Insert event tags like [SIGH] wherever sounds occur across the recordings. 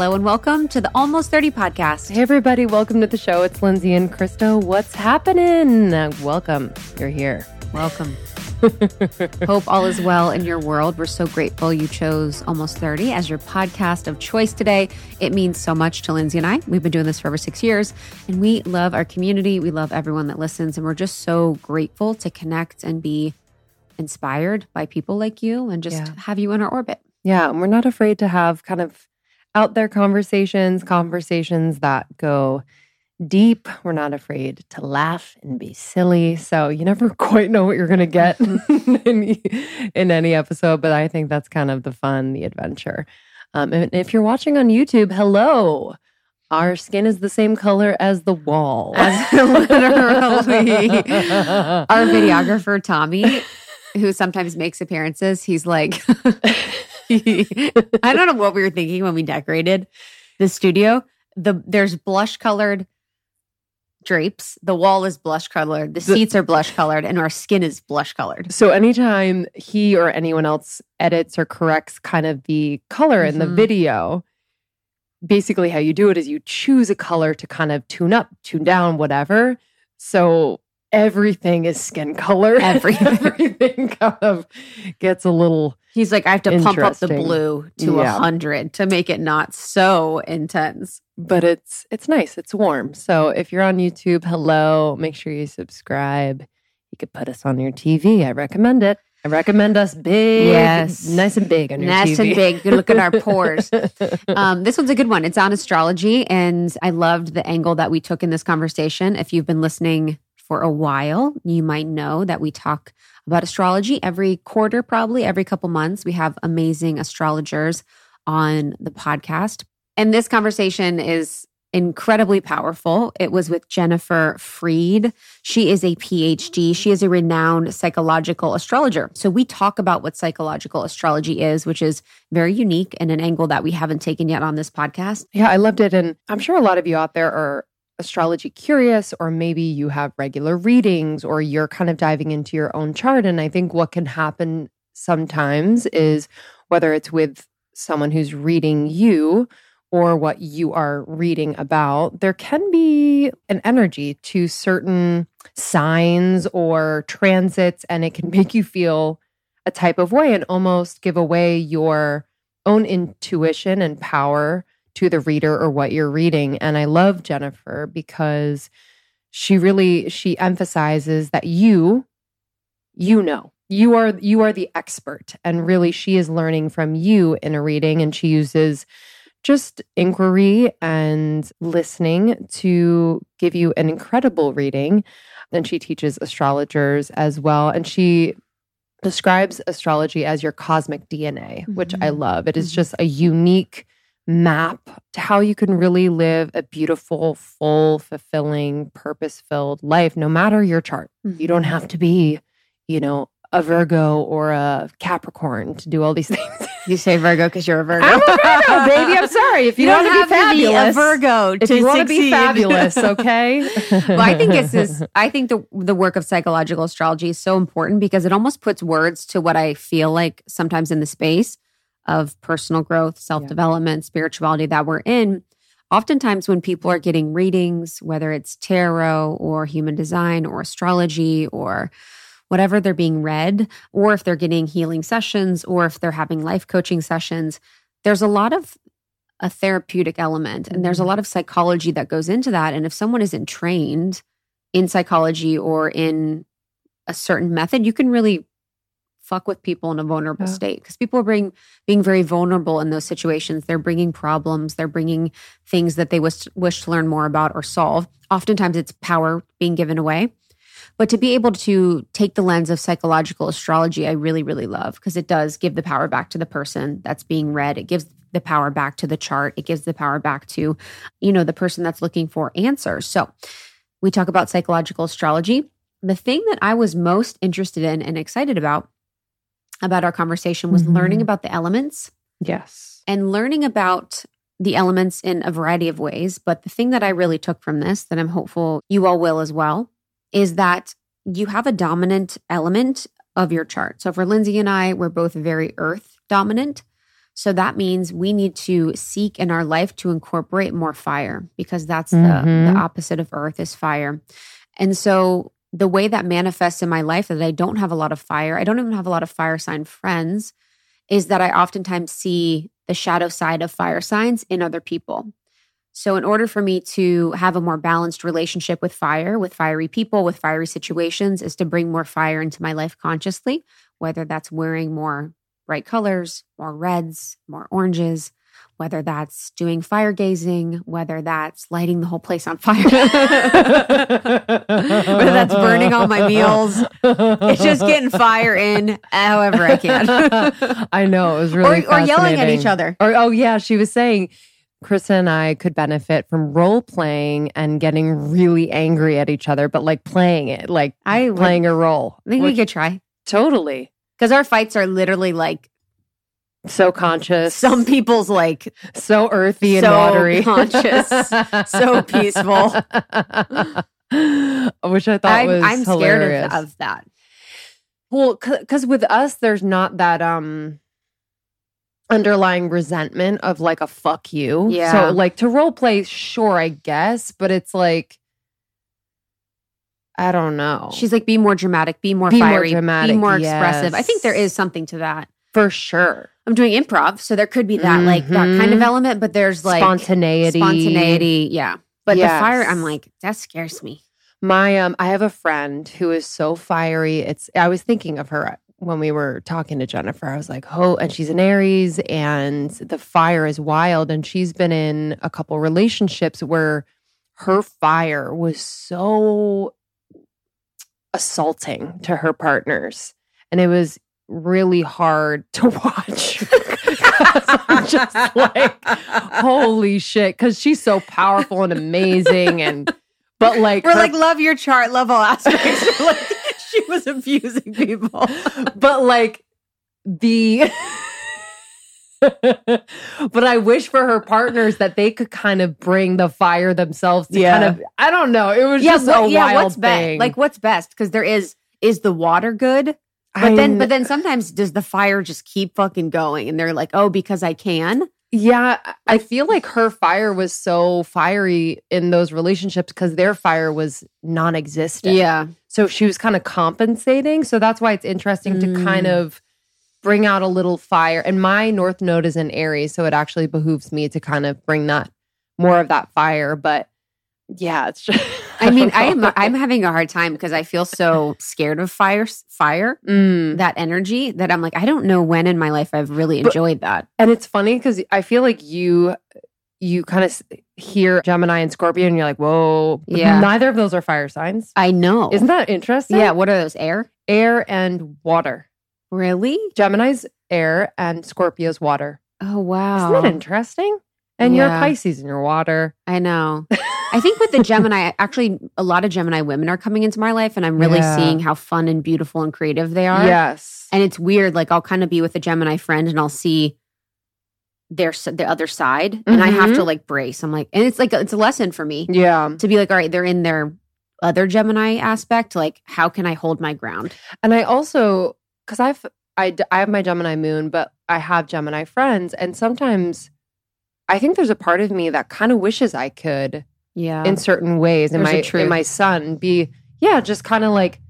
Hello and welcome to the Almost 30 podcast. Hey, everybody, welcome to the show. It's Lindsay and Krista. What's happening? Welcome. You're here. Welcome. [LAUGHS] Hope all is well in your world. We're so grateful you chose Almost 30 as your podcast of choice today. It means so much to Lindsay and I. We've been doing this for over six years, and we love our community. We love everyone that listens, and we're just so grateful to connect and be inspired by people like you and just Yeah. have you in our orbit. Yeah, and we're not afraid to have kind of out there conversations, conversations that go deep. We're not afraid to laugh and be silly. So you never [LAUGHS] quite know what you're going to get [LAUGHS] [LAUGHS] in, in any episode, but I think that's kind of the fun, the adventure. Um, and if you're watching on YouTube, hello. Our skin is the same color as the wall. As literally. Our videographer, Tommy, who sometimes makes appearances, he's like, I don't know what we were thinking when we decorated the studio. The there's blush colored drapes. The wall is blush colored. The The- seats are blush colored, and our skin is blush colored. So anytime he or anyone else edits or corrects kind of the color in the Mhm. video, basically how you do it is you choose a color to kind of tune up, tune down, whatever. So everything is skin color. [LAUGHS] Everything. everything kind of gets a little He's like, I have to pump up the blue to a Yeah. hundred to make it not so intense. but it's it's nice. It's warm. So if you're on YouTube, hello, make sure you subscribe. You could put us on your TV. I recommend it. I recommend us big, Yes. nice and big on your Nice TV. and big. You look at our pores. [LAUGHS] Um, this one's a good one. It's on astrology, and I loved the angle that we took in this conversation. If you've been listening for a while, you might know that we talk about astrology every quarter, probably every couple months. We have amazing astrologers on the podcast. And this conversation is incredibly powerful. It was with Jennifer Freed. She is a PhD. She is a renowned psychological astrologer. So we talk about what psychological astrology is, which is very unique and an angle that we haven't taken yet on this podcast. Yeah, I loved it. And I'm sure a lot of you out there are astrology curious, or maybe you have regular readings, or you're kind of diving into your own chart. And I think what can happen sometimes is whether it's with someone who's reading you or what you are reading about, there can be an energy to certain signs or transits, and it can [LAUGHS] make you feel a type of way and almost give away your own intuition and power to the reader or what you're reading. And i love jennifer because she really she emphasizes that you you know you are you are the expert. And really she is learning from you in a reading. And she uses just inquiry and listening to give you an incredible reading. And she teaches astrologers as well. And she describes astrology as your cosmic dna which i Mhm. love. It is Mhm. just a unique map to how you can really live a beautiful full fulfilling purpose filled life no matter your chart. You don't mm-hmm. have to be you know a virgo or a capricorn to do all these [LAUGHS] things. You say Virgo because you're a Virgo. i'm a virgo [LAUGHS] baby. I'm sorry. If you, You want don't to be fabulous to be a Virgo if to you want to be fabulous okay? [LAUGHS] Well, I think this is. I think the the work of psychological astrology is so important because it almost puts words to what I feel like sometimes in the space of personal growth, self development, spirituality that we're in. Oftentimes, when people are getting readings, whether it's tarot or human design or astrology or whatever they're being read, or if they're getting healing sessions or if they're having life coaching sessions, there's a lot of a therapeutic element and there's a mm-hmm. lot of psychology that goes into that. And if someone isn't trained in psychology or in a certain method, you can really fuck with people in a vulnerable Yeah. state because people are being being very vulnerable in those situations. They're bringing problems. They're bringing things that they wish wish to learn more about or solve. Oftentimes, it's power being given away. But to be able to take the lens of psychological astrology, I really, really love because it does give the power back to the person that's being read. It gives the power back to the chart. It gives the power back to, you know, the person that's looking for answers. So we talk about psychological astrology. The thing that I was most interested in and excited about about our conversation was Mhm. learning about the elements yes and learning about the elements in a variety of ways. But the thing that I really took from this, that I'm hopeful you all will as well, is that you have a dominant element of your chart. So for Lindsay and I, we're both very earth dominant. So that means we need to seek in our life to incorporate more fire because that's Mhm. the, the opposite of earth is fire. And so the way that manifests in my life that I don't have a lot of fire, I don't even have a lot of fire sign friends, is that I oftentimes see the shadow side of fire signs in other people. So, in order for me to have a more balanced relationship with fire, with fiery people, with fiery situations, is to bring more fire into my life consciously, whether that's wearing more bright colors, more reds, more oranges, whether that's doing fire gazing, whether that's lighting the whole place on fire, whether that's burning all my meals. It's just getting fire in however I can. [LAUGHS] I know it was really or, or yelling at each other. Or oh yeah, she was saying Krista and I could benefit from role playing and getting really angry at each other, but like playing it, like I would, playing a role. I think we could try totally because our fights are literally like so conscious, some people's like so earthy and so watery, conscious, so peaceful. [LAUGHS] Which I thought I'm, was I'm scared hilarious. of, of that. Well, because with us, there's not that um underlying resentment of like a fuck you. Yeah. So like to role play, sure, I guess, but it's like I don't know. She's like, be more dramatic, be more Be more fiery, dramatic, be more expressive. I think there is something to that. For sure I'm doing improv, so there could be that like that kind of Mhm. element, but there's like spontaneity. spontaneity, yeah. But the fire, I'm like, that scares me. My um, I have a friend who is so fiery. It's I was thinking of her when we were talking to Jennifer. I was like, oh, and she's an Aries, and the fire is wild. And she's been in a couple relationships where her fire was so assaulting to her partners, and it was really hard to [LAUGHS] watch. I'm just like, holy shit, because she's so powerful and amazing, and but like We're her like, love your chart, love all aspects. [LAUGHS] Like, she was abusing people. but like the but I wish for her partners that they could kind of bring the fire themselves to Yeah. kind of I don't know. It was yeah, just what- a yeah. wild What's best? thing. Like, what's best? Because there is is the water good, but I then but then sometimes does the fire just keep fucking going? And they're like, oh, because I can. yeah, I feel like her fire was so fiery in those relationships because their fire was non-existent. Yeah, So she was kind of compensating. So that's why it's interesting to kind Mm. of bring out a little fire. And my North Node is in Aries. So it actually behooves me to kind of bring that more of that fire. But yeah, it's [LAUGHS] just. I mean, [LAUGHS] I am. I'm having a hard time because I feel so scared of fire, fire, Mm. that energy that I'm like, I don't know when in my life I've really But- enjoyed that. And it's funny because I feel like you. You kind of hear Gemini and Scorpio, and you're like, "Whoa!" But Yeah. neither of those are fire signs. I know. Isn't that interesting? yeah. What are those? Air? air and water. Really? Gemini's air and Scorpio's water. Oh wow. Isn't that interesting? And you're Pisces and you're water. I know. [LAUGHS] I think with the Gemini, [LAUGHS] actually, a lot of Gemini women are coming into my life, and I'm really Yeah. seeing how fun and beautiful and creative they are. Yes. And it's weird. Like I'll kind of be with a Gemini friend, and I'll see their the other side, and I have to Mhm. like brace. I'm like, and it's like it's a lesson for me yeah. to be like, all right, they're in their other Gemini aspect. Like, how can I hold my ground? And I also, because I've, I, I have my Gemini moon, but I have Gemini friends. And sometimes I think there's a part of me that kind of wishes I could Yeah. in certain ways in There's my, in my son be, yeah, just kind of like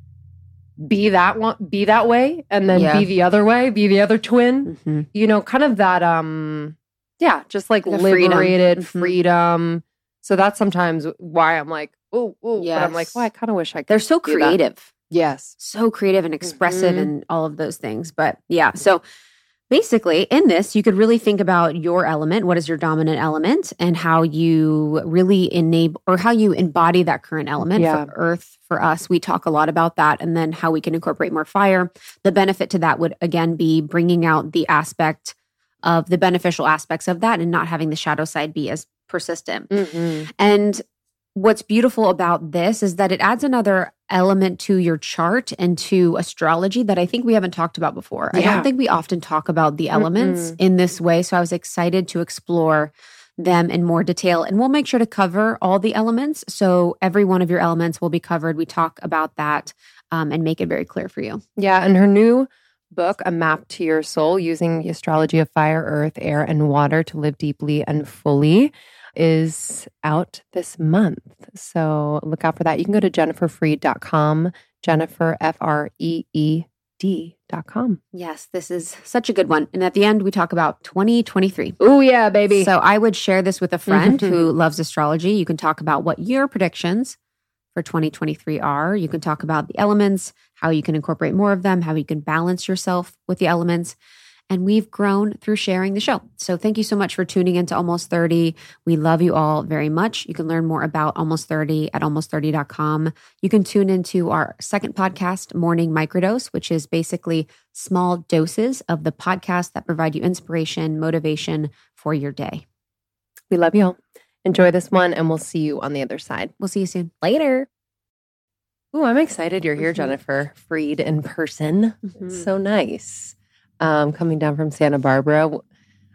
be that one, be that way. And then Yeah. be the other way, be the other twin, Mhm. you know, kind of that, um, yeah, just like The freedom. liberated Mhm. freedom. So that's sometimes why I'm like, oh, oh, but I'm like, Yes. well, I kind of wish I could. They're so do that. creative. Yes. so creative and expressive Mhm. and all of those things. But yeah, so basically in this, you could really think about your element. What is your dominant element and how you really enable or how you embody that current element Yeah. for Earth. For us, we talk a lot about that and then how we can incorporate more fire. The benefit to that would again be bringing out the aspect of the beneficial aspects of that and not having the shadow side be as persistent. Mhm. And what's beautiful about this is that it adds another element to your chart and to astrology that I think we haven't talked about before. I don't think we often talk about the elements in this way. So I was excited to explore them in more detail. And we'll make sure to cover all the elements. So every one of your elements will be covered. We talk about that um, and make it very clear for you. Yeah, and her new book, A Map to Your Soul, using the astrology of fire, earth, air, and water to live deeply and fully, is out this month. So look out for that. You can go to jenniferfreed.com, Jennifer, F R E E D.com. Yes, this is such a good one. And at the end, we talk about 2023. Oh, yeah, baby. So I would share this with a friend who [LAUGHS] loves astrology. You can talk about what your predictions for 2023 are. You can talk about the elements, how you can incorporate more of them, how you can balance yourself with the elements. And we've grown through sharing the show. So thank you so much for tuning into Almost 30. We love you all very much. You can learn more about Almost 30 at almost30.com. You can tune into our second podcast, Morning Microdose, which is basically small doses of the podcast that provide you inspiration, motivation for your day. We love you all. Enjoy this one, and we'll see you on the other side. We'll see you soon. Later. Ooh, I'm excited you're here, Mhm. Jennifer Freed, in person. Mhm. It's so nice. Um, coming down from Santa Barbara.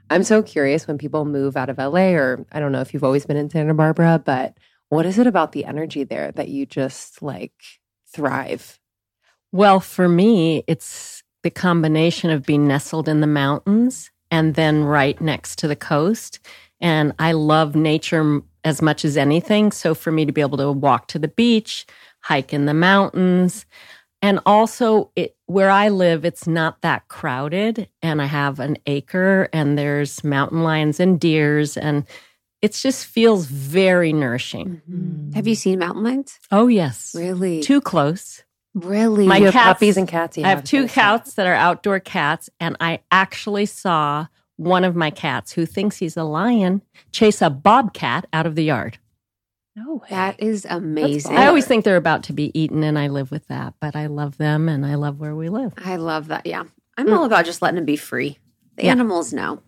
I'm so curious when people move out of LA, or I don't know if you've always been in Santa Barbara, but what is it about the energy there that you just like thrive? Well, for me, it's the combination of being nestled in the mountains and then right next to the coast. And I love nature as much as anything. So for me to be able to walk to the beach, hike in the mountains, and also it where I live, it's not that crowded. And I have an acre and there's mountain lions and deers and it just feels very nourishing. Mm-hmm. Have you seen mountain lions? Oh yes. Really? Too close. Really? My you have cats- puppies and cats. you I have two so- cats that are outdoor cats, and I actually saw one of my cats who thinks he's a lion chase a bobcat out of the yard. No way. that is amazing. I always think they're about to be eaten, and I live with that, but I love them and I love where we live. I love that. Yeah. I'm Mm. all about just letting them be free. The Yeah. animals know.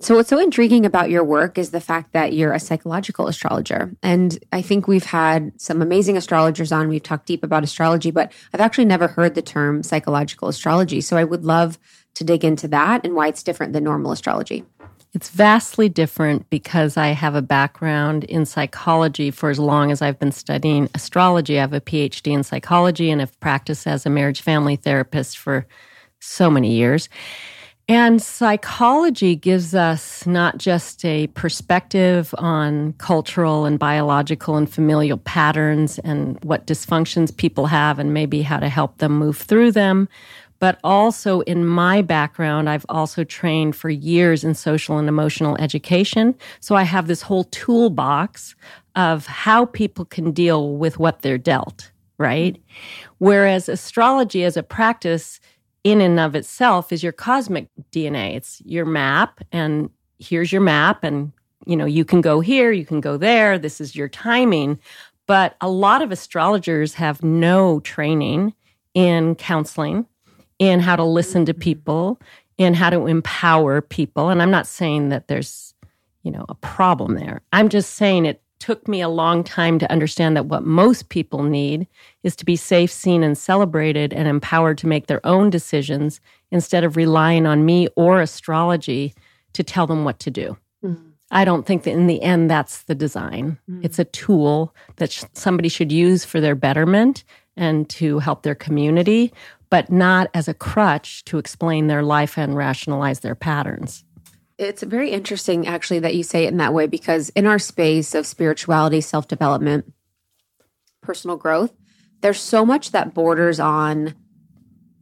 So, what's so intriguing about your work is the fact that you're a psychological astrologer. And I think we've had some amazing astrologers on. We've talked deep about astrology, but I've actually never heard the term psychological astrology. So, I would love to dig into that and why it's different than normal astrology. It's vastly different because I have a background in psychology for as long as I've been studying astrology. I have a PhD in psychology and have practiced as a marriage family therapist for so many years. And psychology gives us not just a perspective on cultural and biological and familial patterns and what dysfunctions people have and maybe how to help them move through them, but also in my background, I've also trained for years in social and emotional education. So I have this whole toolbox of how people can deal with what they're dealt, right? Whereas astrology as a practice in and of itself is your cosmic DNA. It's your map and here's your map and you know, you can go here, you can go there, this is your timing. But a lot of astrologers have no training in counseling, in how to listen to people, in how to empower people. And I'm not saying that there's, you know, a problem there. I'm just saying it took me a long time to understand that what most people need is to be safe, seen, and celebrated and empowered to make their own decisions instead of relying on me or astrology to tell them what to do. Mm. I don't think that in the end that's the design. Mm. It's a tool that sh- somebody should use for their betterment and to help their community, but not as a crutch to explain their life and rationalize their patterns. It's very interesting, actually, that you say it in that way because in our space of spirituality, self development, personal growth, there's so much that borders on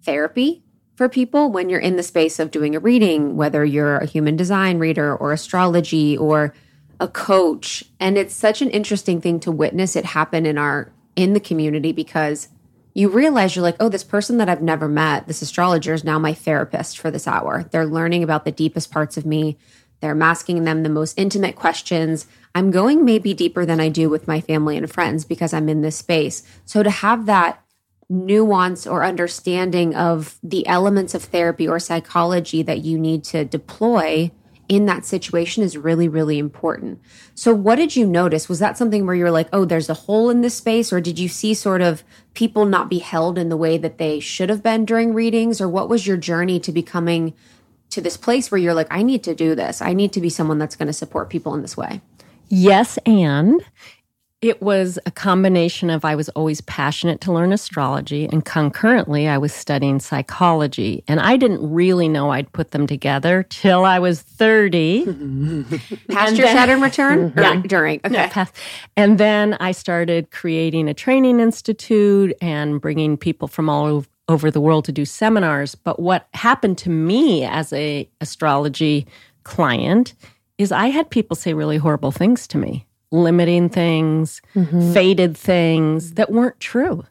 therapy for people when you're in the space of doing a reading, whether you're a human design reader or astrology or a coach. And it's such an interesting thing to witness it happen in our in the community because you realize you're like, oh, this person that I've never met, this astrologer is now my therapist for this hour. They're learning about the deepest parts of me. They're asking them the most intimate questions. I'm going maybe deeper than I do with my family and friends because I'm in this space. So to have that nuance or understanding of the elements of therapy or psychology that you need to deploy in that situation is really, really important. So, what did you notice? Was that something where you're like, oh, there's a hole in this space? Or did you see sort of people not be held in the way that they should have been during readings? Or what was your journey to becoming to this place where you're like, I need to do this? I need to be someone that's going to support people in this way? Yes, and It was a combination of I was always passionate to learn astrology, and concurrently, I was studying psychology. And I didn't really know I'd put them together till I was 30. [LAUGHS] Past your Saturn return? [LAUGHS] Yeah. During. Okay. Yeah, path. And then I started creating a training institute and bringing people from all ov- over the world to do seminars. But what happened to me as a astrology client is I had people say really horrible things to me, limiting things, mm-hmm. fated things that weren't true.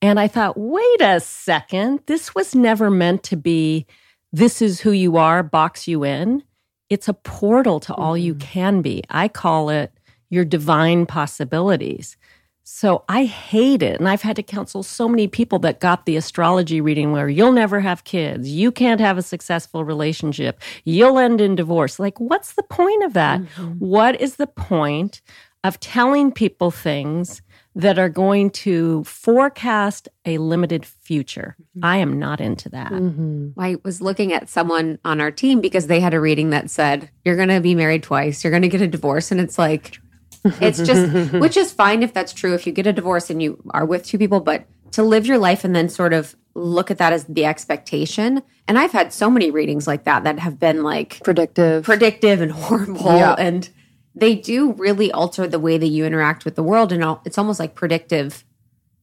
And I thought, wait a second, this was never meant to be this is who you are, box you in. It's a portal to all you mm. can be. I call it your divine possibilities. So I hate it. And I've had to counsel so many people that got the astrology reading where you'll never have kids. You can't have a successful relationship. You'll end in divorce. Like, what's the point of that? Mm-hmm. What is the point of telling people things that are going to forecast a limited future? Mm-hmm. I am not into that. Mm-hmm. I was looking at someone on our team because they had a reading that said, You're going to be married twice, you're going to get a divorce. And it's like, it's just, [LAUGHS] which is fine if that's true, if you get a divorce and you are with two people, but to live your life and then sort of look at that as the expectation. And I've had so many readings like that that have been like Predictive. predictive and [LAUGHS] horrible. Yeah. And they do really alter the way that you interact with the world. And all- it's almost like predictive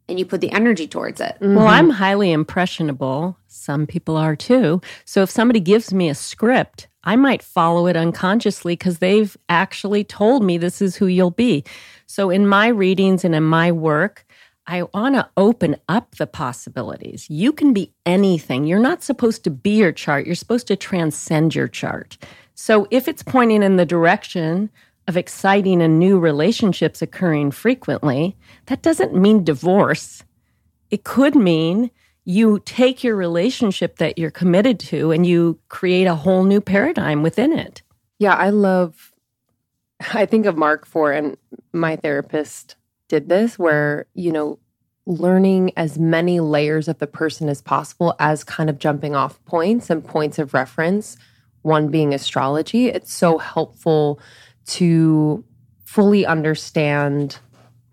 and you put the energy towards it. Well, mm-hmm. I'm highly impressionable. Some people are too. So if somebody gives me a script, I might follow it unconsciously because they've actually told me this is who you'll be. So in my readings and in my work, I want to open up the possibilities. You can be anything. You're not supposed to be your chart, you're supposed to transcend your chart. So if it's pointing in the direction of exciting and new relationships occurring frequently, that doesn't mean divorce. It could mean you take your relationship that you're committed to and you create a whole new paradigm within it. Yeah, I love. I think of Mark for, and my therapist did this, where you know, learning as many layers of the person as possible as kind of jumping off points and points of reference. One being astrology. It's so helpful to fully understand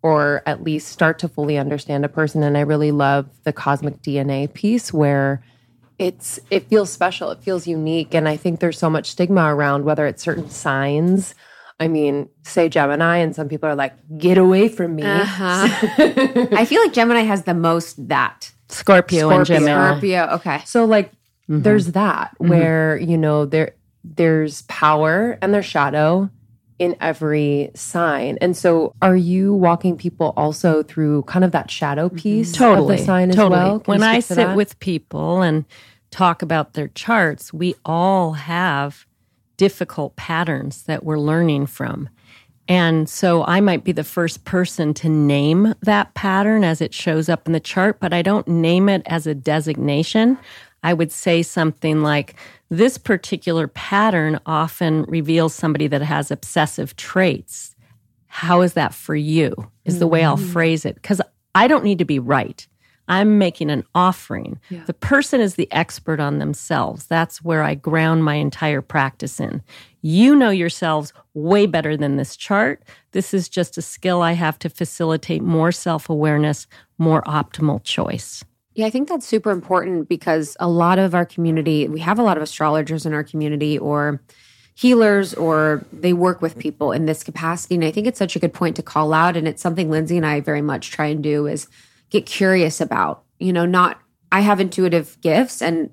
or at least start to fully understand a person and i really love the cosmic dna piece where it's it feels special it feels unique and i think there's so much stigma around whether it's certain signs i mean say gemini and some people are like get away from me Uh-huh. [LAUGHS] I feel like Gemini has the most that. Scorpio, and Gemini. Scorpio. Okay. so like there's that where you know there there's power and there's shadow in every sign and so are you walking people also through kind of that shadow mm-hmm. piece Totally. of the sign as totally. well Can when I sit that? with people and talk about their charts, we all have difficult patterns that we're learning from. And so I might be the first person to name that pattern as it shows up in the chart, but I don't name it as a designation. I would say something like, this particular pattern often reveals somebody that has obsessive traits. How is that for you? Is the way I'll mm-hmm. phrase it. Because I don't need to be right. I'm making an offering. The person is the expert on themselves. That's where I ground my entire practice in. You know yourselves way better than this chart. This is just a skill I have to facilitate more self awareness, more optimal choice. Yeah, I think that's super important because a lot of our community, we have a lot of astrologers in our community or healers or they work with people in this capacity. And I think it's such a good point to call out. And it's something Lindsay and I very much try and do is get curious about, you know, not, I have intuitive gifts and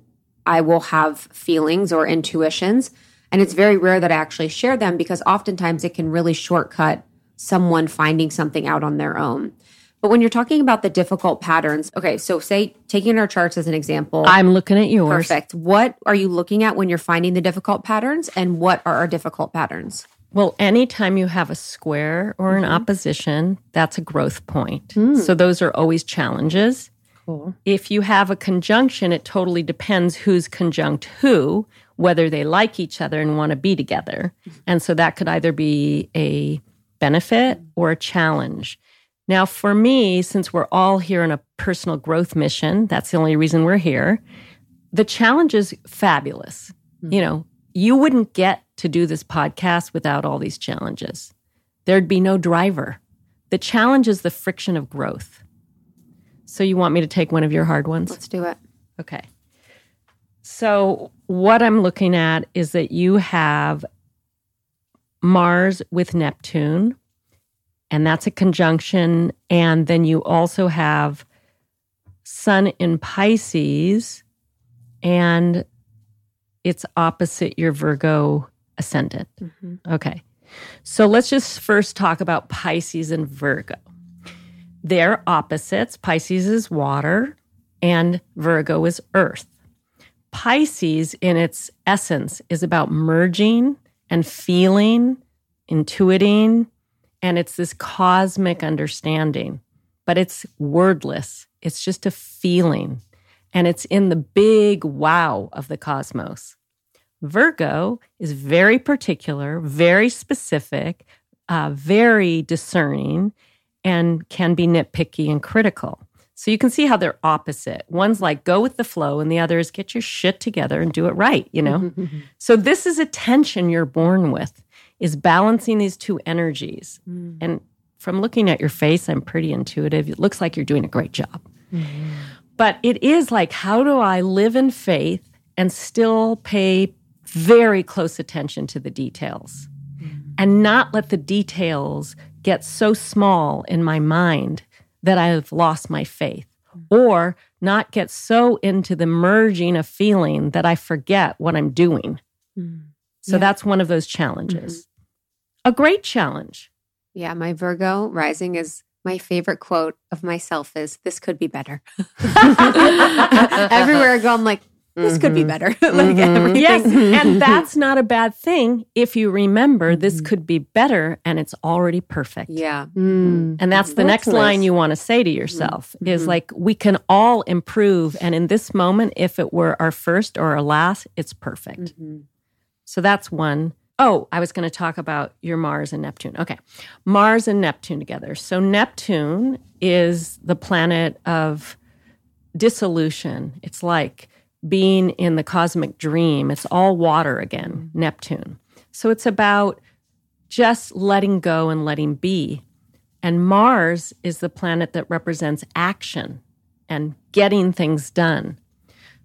I will have feelings or intuitions. And it's very rare that I actually share them because oftentimes it can really shortcut someone finding something out on their own. But when you're talking about the difficult patterns, okay, so say taking our charts as an example. I'm looking at yours. Perfect. What are you looking at when you're finding the difficult patterns and what are our difficult patterns? Well, anytime you have a square or an mm-hmm. opposition, that's a growth point. Hmm. So those are always challenges. Cool. If you have a conjunction, it totally depends who's conjunct who, whether they like each other and want to be together. Mm-hmm. And so that could either be a benefit or a challenge. Now, for me, since we're all here on a personal growth mission, that's the only reason we're here. The challenge is fabulous. Hmm. You know, you wouldn't get to do this podcast without all these challenges. There'd be no driver. The challenge is the friction of growth. So you want me to take one of your hard ones? Let's do it. Okay. So what I'm looking at is that you have Mars with Neptune, and that's a conjunction. And then you also have Sun in Pisces, and it's opposite your Virgo ascendant. Mm-hmm. Okay. So let's just first talk about Pisces and Virgo. They're opposites. Pisces is water, and Virgo is earth. Pisces, in its essence, is about merging and feeling, intuiting, and it's this cosmic understanding, but it's wordless. It's just a feeling, and it's in the big wow of the cosmos. Virgo is very particular, very specific, uh, very discerning, and can be nitpicky and critical. So you can see how they're opposite. One's like go with the flow, and the other is get your shit together and do it right, you know? [LAUGHS] so this is a tension you're born with, is balancing these two energies. Mm. And from looking at your face, I'm pretty intuitive. It looks like you're doing a great job. Mm-hmm. But it is like, how do I live in faith and still pay very close attention to the details mm. and not let the details get so small in my mind that I've lost my faith mm. or not get so into the merging of feeling that I forget what I'm doing. So Yeah. that's one of those challenges. Mm-hmm. A great challenge. Yeah, my Virgo rising is my favorite quote of myself is this could be better. [LAUGHS] Everywhere I go, I'm like, this could be mm-hmm. better. [LAUGHS] like mm-hmm. everything. Yes, [LAUGHS] and that's not a bad thing if you remember this mm-hmm. could be better and it's already perfect. Yeah. Mm. And that's the That's next nice. line you want to say to yourself is like, we can all improve. And in this moment, if it were our first or our last, it's perfect. So that's one. Oh, I was going to talk about your Mars and Neptune. Okay. Mars and Neptune together. So Neptune is the planet of dissolution. It's like being in the cosmic dream. It's all water again, Neptune. So it's about just letting go and letting be. And Mars is the planet that represents action and getting things done.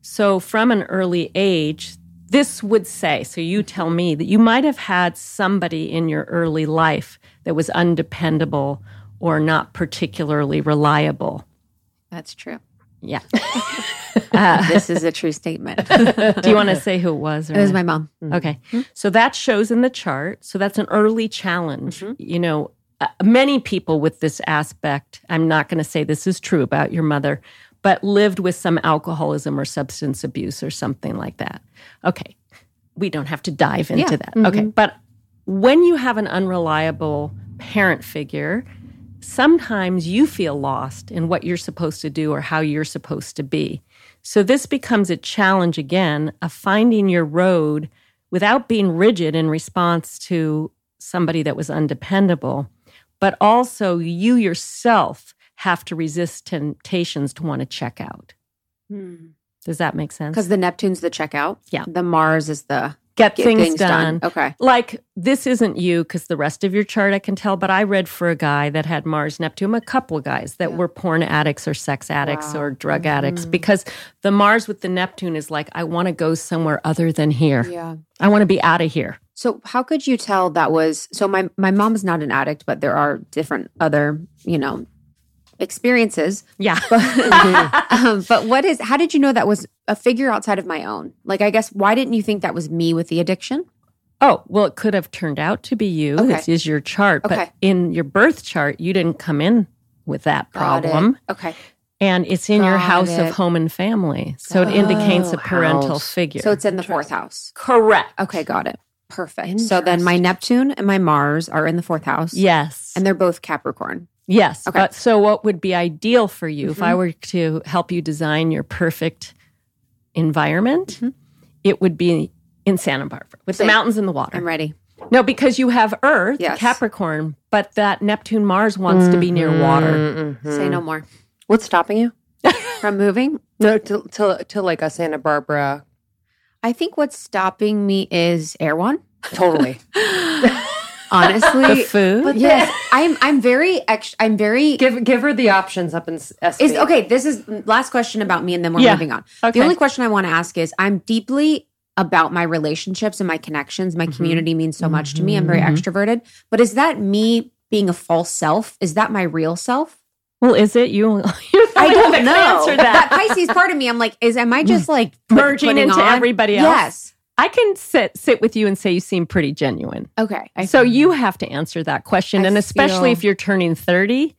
So, from an early age, this would say, so you tell me that you might have had somebody in your early life that was undependable or not particularly reliable. That's true. Yeah. [LAUGHS] Uh, this is a true statement. [LAUGHS] Do you want to say who it was? Or It was my mom. Mm. Mm-hmm. Okay. So that shows in the chart. So that's an early challenge. Mm-hmm. You know, uh, many people with this aspect, I'm not going to say this is true about your mother, but lived with some alcoholism or substance abuse or something like that. Okay. We don't have to dive into Yeah. that. Mm-hmm. Okay. But when you have an unreliable parent figure, sometimes you feel lost in what you're supposed to do or how you're supposed to be. So this becomes a challenge again of finding your road without being rigid in response to somebody that was undependable, but also you yourself have to resist temptations to want to check out. Hmm. Does that make sense? Because the Neptune's the checkout. Yeah. The Mars is the Get, get things, things done. done. Okay. Like this isn't you because the rest of your chart I can tell, but I read for a guy that had Mars Neptune, a couple of guys that were porn addicts or sex addicts or drug mm-hmm. addicts because the Mars with the Neptune is like, I want to go somewhere other than here. Yeah. I want to be out of here. So how could you tell that was so my my mom is not an addict, but there are different other, you know, experiences. Yeah. [LAUGHS] um, but what is how did you know that was a figure outside of my own? Like I guess why didn't you think that was me with the addiction? Oh, well, it could have turned out to be you. Okay. This is your chart. But Okay. in your birth chart, you didn't come in with that Got it. problem. Okay. And it's in your house it. of home and family. So it indicates a Oh, parental house. figure. So it's in the fourth house. correct. Okay, got it. Perfect. So then my Neptune and my Mars are in the fourth house. Yes. And they're both Capricorn. Yes. Okay. But so what would be ideal for you if I Mm-hmm. were to help you design your perfect environment? Mm-hmm. It would be in Santa Barbara with the mountains and the water. I'm ready. No, because you have Earth, Yes. Capricorn, but that Neptune Mars wants to be near water. Say no more. What's stopping you? [LAUGHS] From moving? No, to, to, to like a Santa Barbara. I think what's stopping me is Erewhon. Totally. [LAUGHS] honestly. The food? Yes, I'm. I'm very. Ex- I'm very. Give give her the options up in S- SB. Is okay. This is last question about me, and then we're Yeah. moving on. Okay. The only question I want to ask is: I'm deeply about my relationships and my connections. My community means so much to me. I'm very Mhm. extroverted, but is that me being a false self? Is that my real self? Well, is it you? [LAUGHS] You're I don't know. Answer that that. Pisces part of me, I'm like, is am I just [LAUGHS] like Merging into on? everybody else? Yes. I can sit sit with you and say you seem pretty genuine. Okay. I- so you have to answer that question, I and especially feel- if you're turning thirty.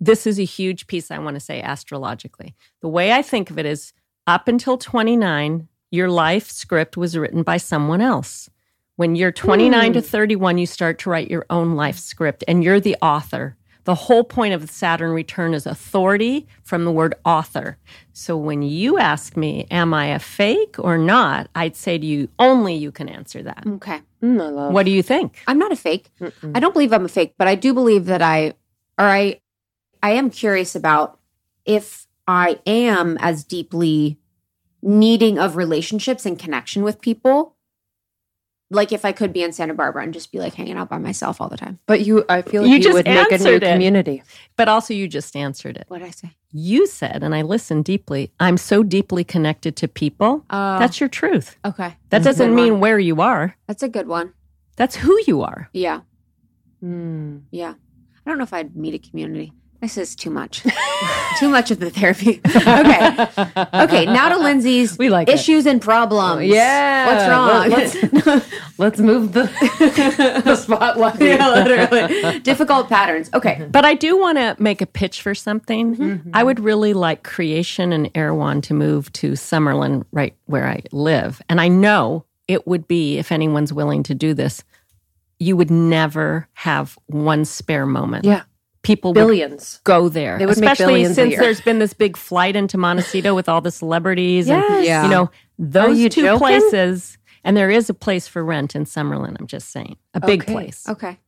This is a huge piece I want to say astrologically. The way I think of it is, up until 29, your life script was written by someone else. When you're 29 to hmm. 31, you start to write your own life script, and you're the author. The whole point of Saturn return is authority from the word author. So when you ask me, am I a fake or not? I'd say to you, only you can answer that. okay. Mm. What do you think? I'm not a fake. Mm-mm. I don't believe I'm a fake, but I do believe that I, or I, I am curious about if I am as deeply needing of relationships and connection with people. Like if I could be in Santa Barbara and just be like hanging out by myself all the time. But you, I feel like You you, just would make a new it. community. But also, you just answered it. What did I say? You said, and I listened deeply, I'm so deeply connected to people. Oh, That's your truth. okay. That That's doesn't mean one. where you are, That's a good one. that's who you are. Yeah, Mm. yeah. I don't know if I'd meet a community. This is too much. [LAUGHS] too much of the therapy. okay. Okay. Now to Lindsay's We like it. issues and problems. Yeah. What's wrong? Let- Let's, [LAUGHS] let's move the, [LAUGHS] the spotlight. yeah, literally. Difficult patterns. Okay. But I do want to make a pitch for something. Mm-hmm. I would really like Kreation and Erewhon to move to Summerland, right where I live. And I know it would be, if anyone's willing to do this, you would never have one spare moment. Yeah. People would Billions. go there. They would make Especially billions a since year. there's been this big flight into Montecito with all the celebrities and Yes. Yeah. you know, those you two joking? places and there is a place for rent in Summerland, I'm just saying. A big Okay. place. Okay.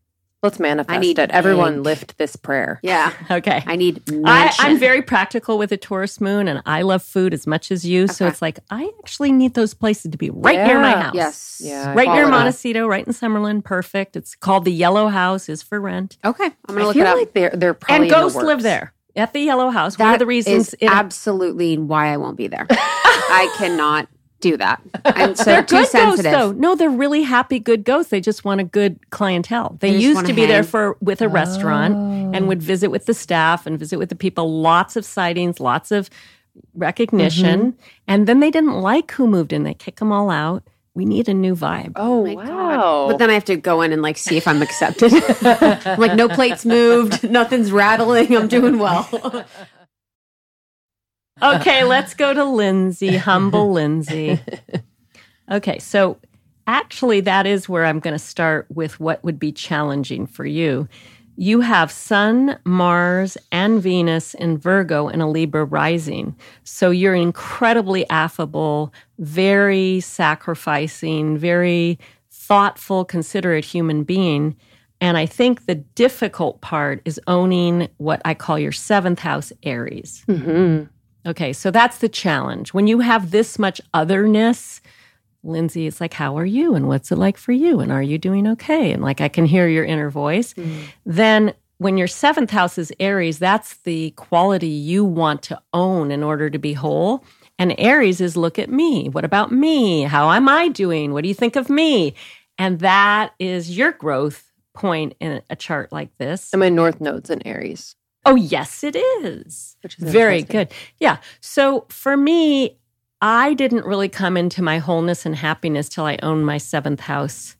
Let's manifest I need it. Everyone big. lift this prayer. Yeah. [LAUGHS] Okay. I need I, mansion. I'm very practical with a Taurus moon, and I love food as much as you. So it's like I actually need those places to be right near my house. Yes. Yeah, right near. Montecito, right in Summerland. Perfect. It's called the Yellow House. is for rent, Okay. I'm gonna I look feel it up. like they're they're probably and in the ghosts live there at the Yellow House. One of the reasons is it, absolutely why I won't be there. [LAUGHS] I cannot do that. [LAUGHS] I'm so they're good sensitive. ghosts, though. No, they're really happy, good ghosts. They just want a good clientele. They, They used wanna to be there for with a restaurant and would oh. visit with the staff and visit with the people. Lots of sightings, lots of recognition, mm-hmm. and then they didn't like who moved in. They kick them all out. We need a new vibe. Oh, oh my wow. God. But then I have to go in and like see if I'm accepted. [LAUGHS] I'm like, no plates moved, [LAUGHS] nothing's rattling. I'm doing well. Okay, let's go to Lindsay, [LAUGHS] humble Lindsay. Okay, so actually, that is where I'm going to start with what would be challenging for you. You have Sun, Mars, and Venus in Virgo and a Libra rising. So you're incredibly affable, very sacrificing, very thoughtful, considerate human being. And I think the difficult part is owning what I call your seventh house Aries. hmm Okay, so that's the challenge. When you have this much otherness, Lindsay, it's like, how are you? And what's it like for you? And are you doing okay? And like, I can hear your inner voice. Mm. Then when your seventh house is Aries, that's the quality you want to own in order to be whole. And Aries is look at me. What about me? How am I doing? What do you think of me? And that is your growth point in a chart like this. And my North Node's in Aries. Oh, yes, it is. Which is Very good. Yeah. So for me, I didn't really come into my wholeness and happiness till I owned my seventh house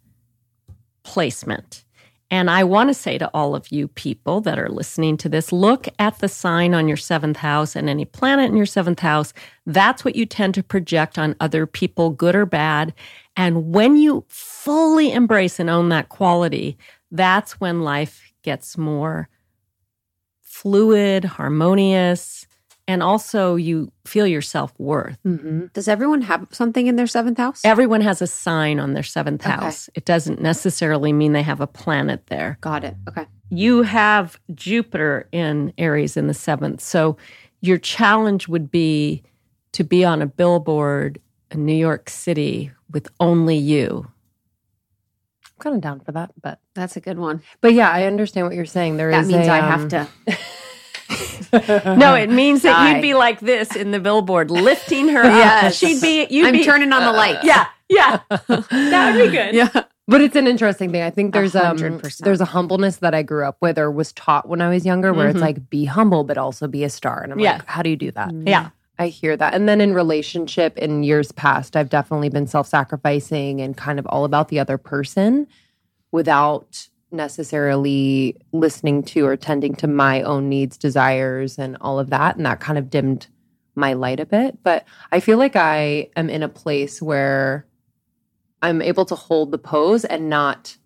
placement. And I want to say to all of you people that are listening to this look at the sign on your seventh house and any planet in your seventh house. That's what you tend to project on other people, good or bad. And when you fully embrace and own that quality, that's when life gets more fluid, harmonious, and also you feel your self worth. hmm Does everyone have something in their seventh house? Everyone has a sign on their seventh Okay. house. It doesn't necessarily mean they have a planet there. Got it. Okay. You have Jupiter in Aries in the seventh. So your challenge would be to be on a billboard in New York City with only you. Kind of down for that, but That's a good one. but yeah, I understand what you're saying. There That is means a, I have um, to. [LAUGHS] No, it means that Die. you'd be like this in the billboard, lifting her [LAUGHS] up. Yes. She'd be. You'd I'm be, turning on the lights. Yeah, yeah. [LAUGHS] that would be good. Yeah. But it's an interesting thing. I think there's um hundred percent. there's a humbleness that I grew up with or was taught when I was younger, where Mhm. it's like be humble but also be a star. And I'm Yeah. like, how do you do that? Yeah. I hear that. And then in relationship in years past, I've definitely been self-sacrificing and kind of all about the other person without necessarily listening to or tending to my own needs, desires, and all of that. And that kind of dimmed my light a bit. But I feel like I am in a place where I'm able to hold the pose and not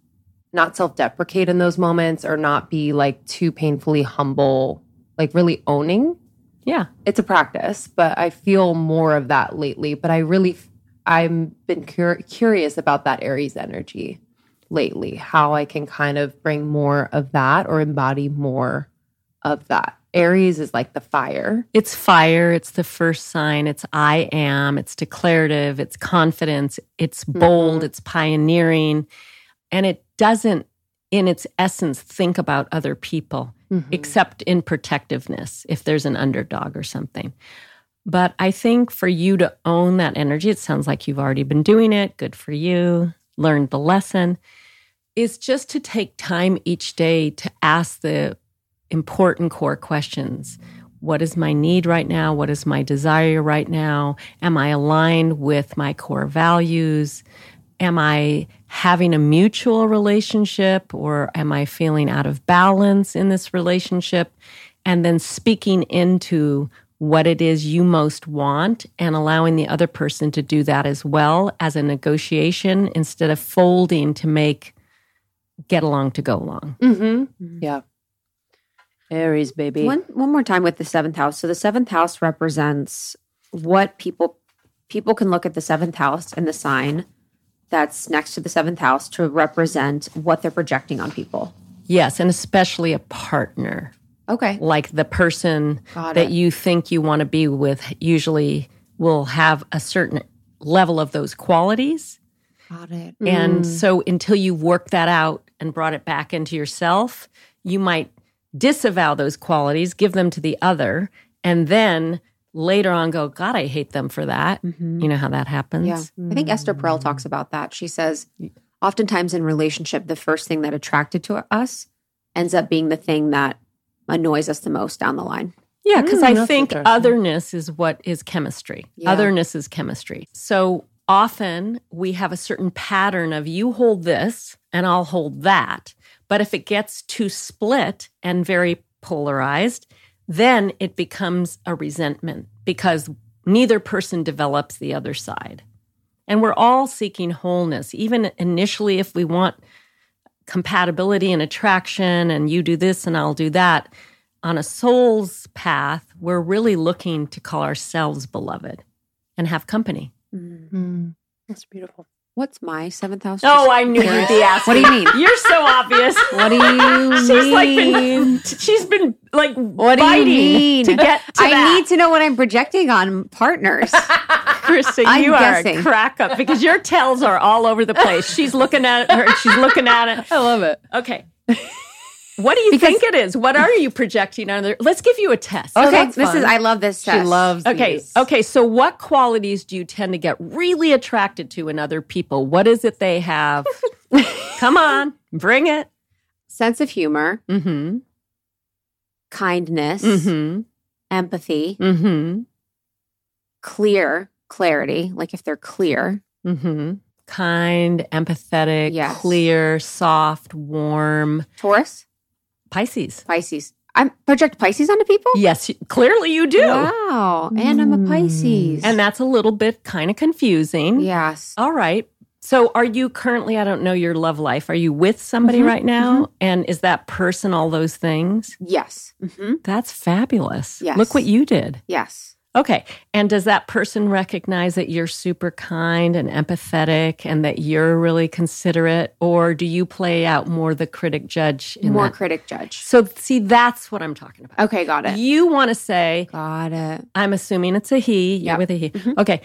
not self-deprecate in those moments or not be like too painfully humble, like really owning Yeah. it's a practice, but I feel more of that lately. But I really, I'm been cur- curious about that Aries energy lately, how I can kind of bring more of that or embody more of that. Aries is like the fire. It's fire. It's the first sign. It's I am. It's declarative. It's confidence. It's bold. Mm-hmm. It's pioneering. And it doesn't, in its essence, think about other people mm-hmm. except in protectiveness if there's an underdog or something. But I think for you to own that energy, it sounds like you've already been doing it. Good for you. Learned the lesson. Is just to take time each day to ask the important core questions. What is my need right now? What is my desire right now? Am I aligned with my core values? Am I having a mutual relationship or am I feeling out of balance in this relationship? And then speaking into what it is you most want and allowing the other person to do that as well as a negotiation instead of folding to make get along to go along. Mm-hmm. Yeah. Aries, baby. One one more time with the seventh house. So the seventh house represents what people people can look at the seventh house and the sign that's next to the seventh house to represent what they're projecting on people. Yes, and especially a partner. Okay. like the person that you think you want to be with usually will have a certain level of those qualities. Got it. And mm. so until you've worked that out and brought it back into yourself, you might disavow those qualities, give them to the other, and then later on go, God, I hate them for that. You know how that happens? Yeah. I think Esther Perel talks about that. She says oftentimes in relationship the first thing that attracted to us ends up being the thing that annoys us the most down the line. Yeah, because Mm, I think otherness is what is chemistry. Yeah. Otherness is chemistry. So often we have a certain pattern of you hold this and I'll hold that. But if it gets too split and very polarized, then it becomes a resentment because neither person develops the other side. And we're all seeking wholeness, even initially, if we want compatibility and attraction, and you do this and I'll do that. On a soul's path, we're really looking to call ourselves beloved and have company. Mm. That's beautiful. What's my seventh house? Oh, I knew you'd be asking. What do you mean? You're so obvious. What do you [LAUGHS] She's like been, mean? [LAUGHS] she's been like What do biting you mean? to get to I that. need to know what I'm projecting on partners. [LAUGHS] Krista, I'm you are a crack up because your tells are all over the place. She's looking at her. She's looking at it. I love it. Okay. What do you Because- think it is? What are you projecting on there? Let's give you a test. okay, that's this is. I love this She test. loves Okay. these. Okay. So, what qualities do you tend to get really attracted to in other people? What is it they have? [LAUGHS] Come on, bring it. sense of humor, Mm-hmm. kindness, Mm-hmm. empathy, Mm-hmm. clear, clarity, like if they're clear. Mm-hmm. Kind, empathetic, Yes. clear, soft, warm. Taurus, Pisces. Pisces. I project Pisces onto people? Yes, clearly you do. Wow. And I'm a Pisces. And that's a little bit kind of confusing. yes. All right. So, are you currently, I don't know your love life, are you with somebody Mhm, right now? And is that person all those things? Yes. hmm That's fabulous. Yes. Look what you did. Yes. Okay. And does that person recognize that you're super kind and empathetic and that you're really considerate? Or do you play out more the critic judge in More that? critic judge. So, see, that's what I'm talking about. Okay, got it. You want to say, Got it. I'm assuming it's a he, you're with a he. Mhm. Okay.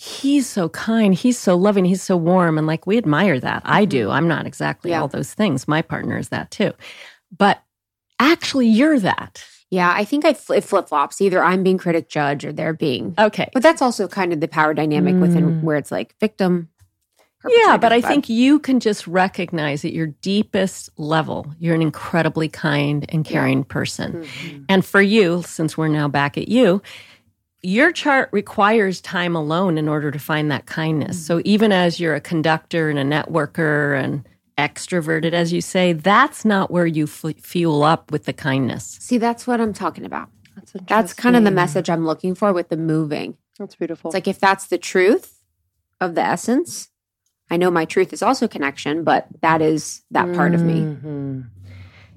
he's so kind, he's so loving, he's so warm. And like we admire that. I do. I'm not exactly Yeah. all those things. My partner is that too. But actually, you're that. Yeah, I think I fl- it flip flops. Either I'm being critic judge or they're being. Okay. But that's also kind of the power dynamic within Mm. where it's like victim. Yeah, but I think you can just recognize at your deepest level, you're an incredibly kind and caring person. Mhm. And for you, since we're now back at you, your chart requires time alone in order to find that kindness. So even as you're a conductor and a networker and extroverted, as you say, that's not where you f- fuel up with the kindness. See, that's what I'm talking about. That's That's kind of the message I'm looking for with the moving. That's beautiful. It's like if that's the truth of the essence, I know my truth is also connection, but that is that part of me. Mhm.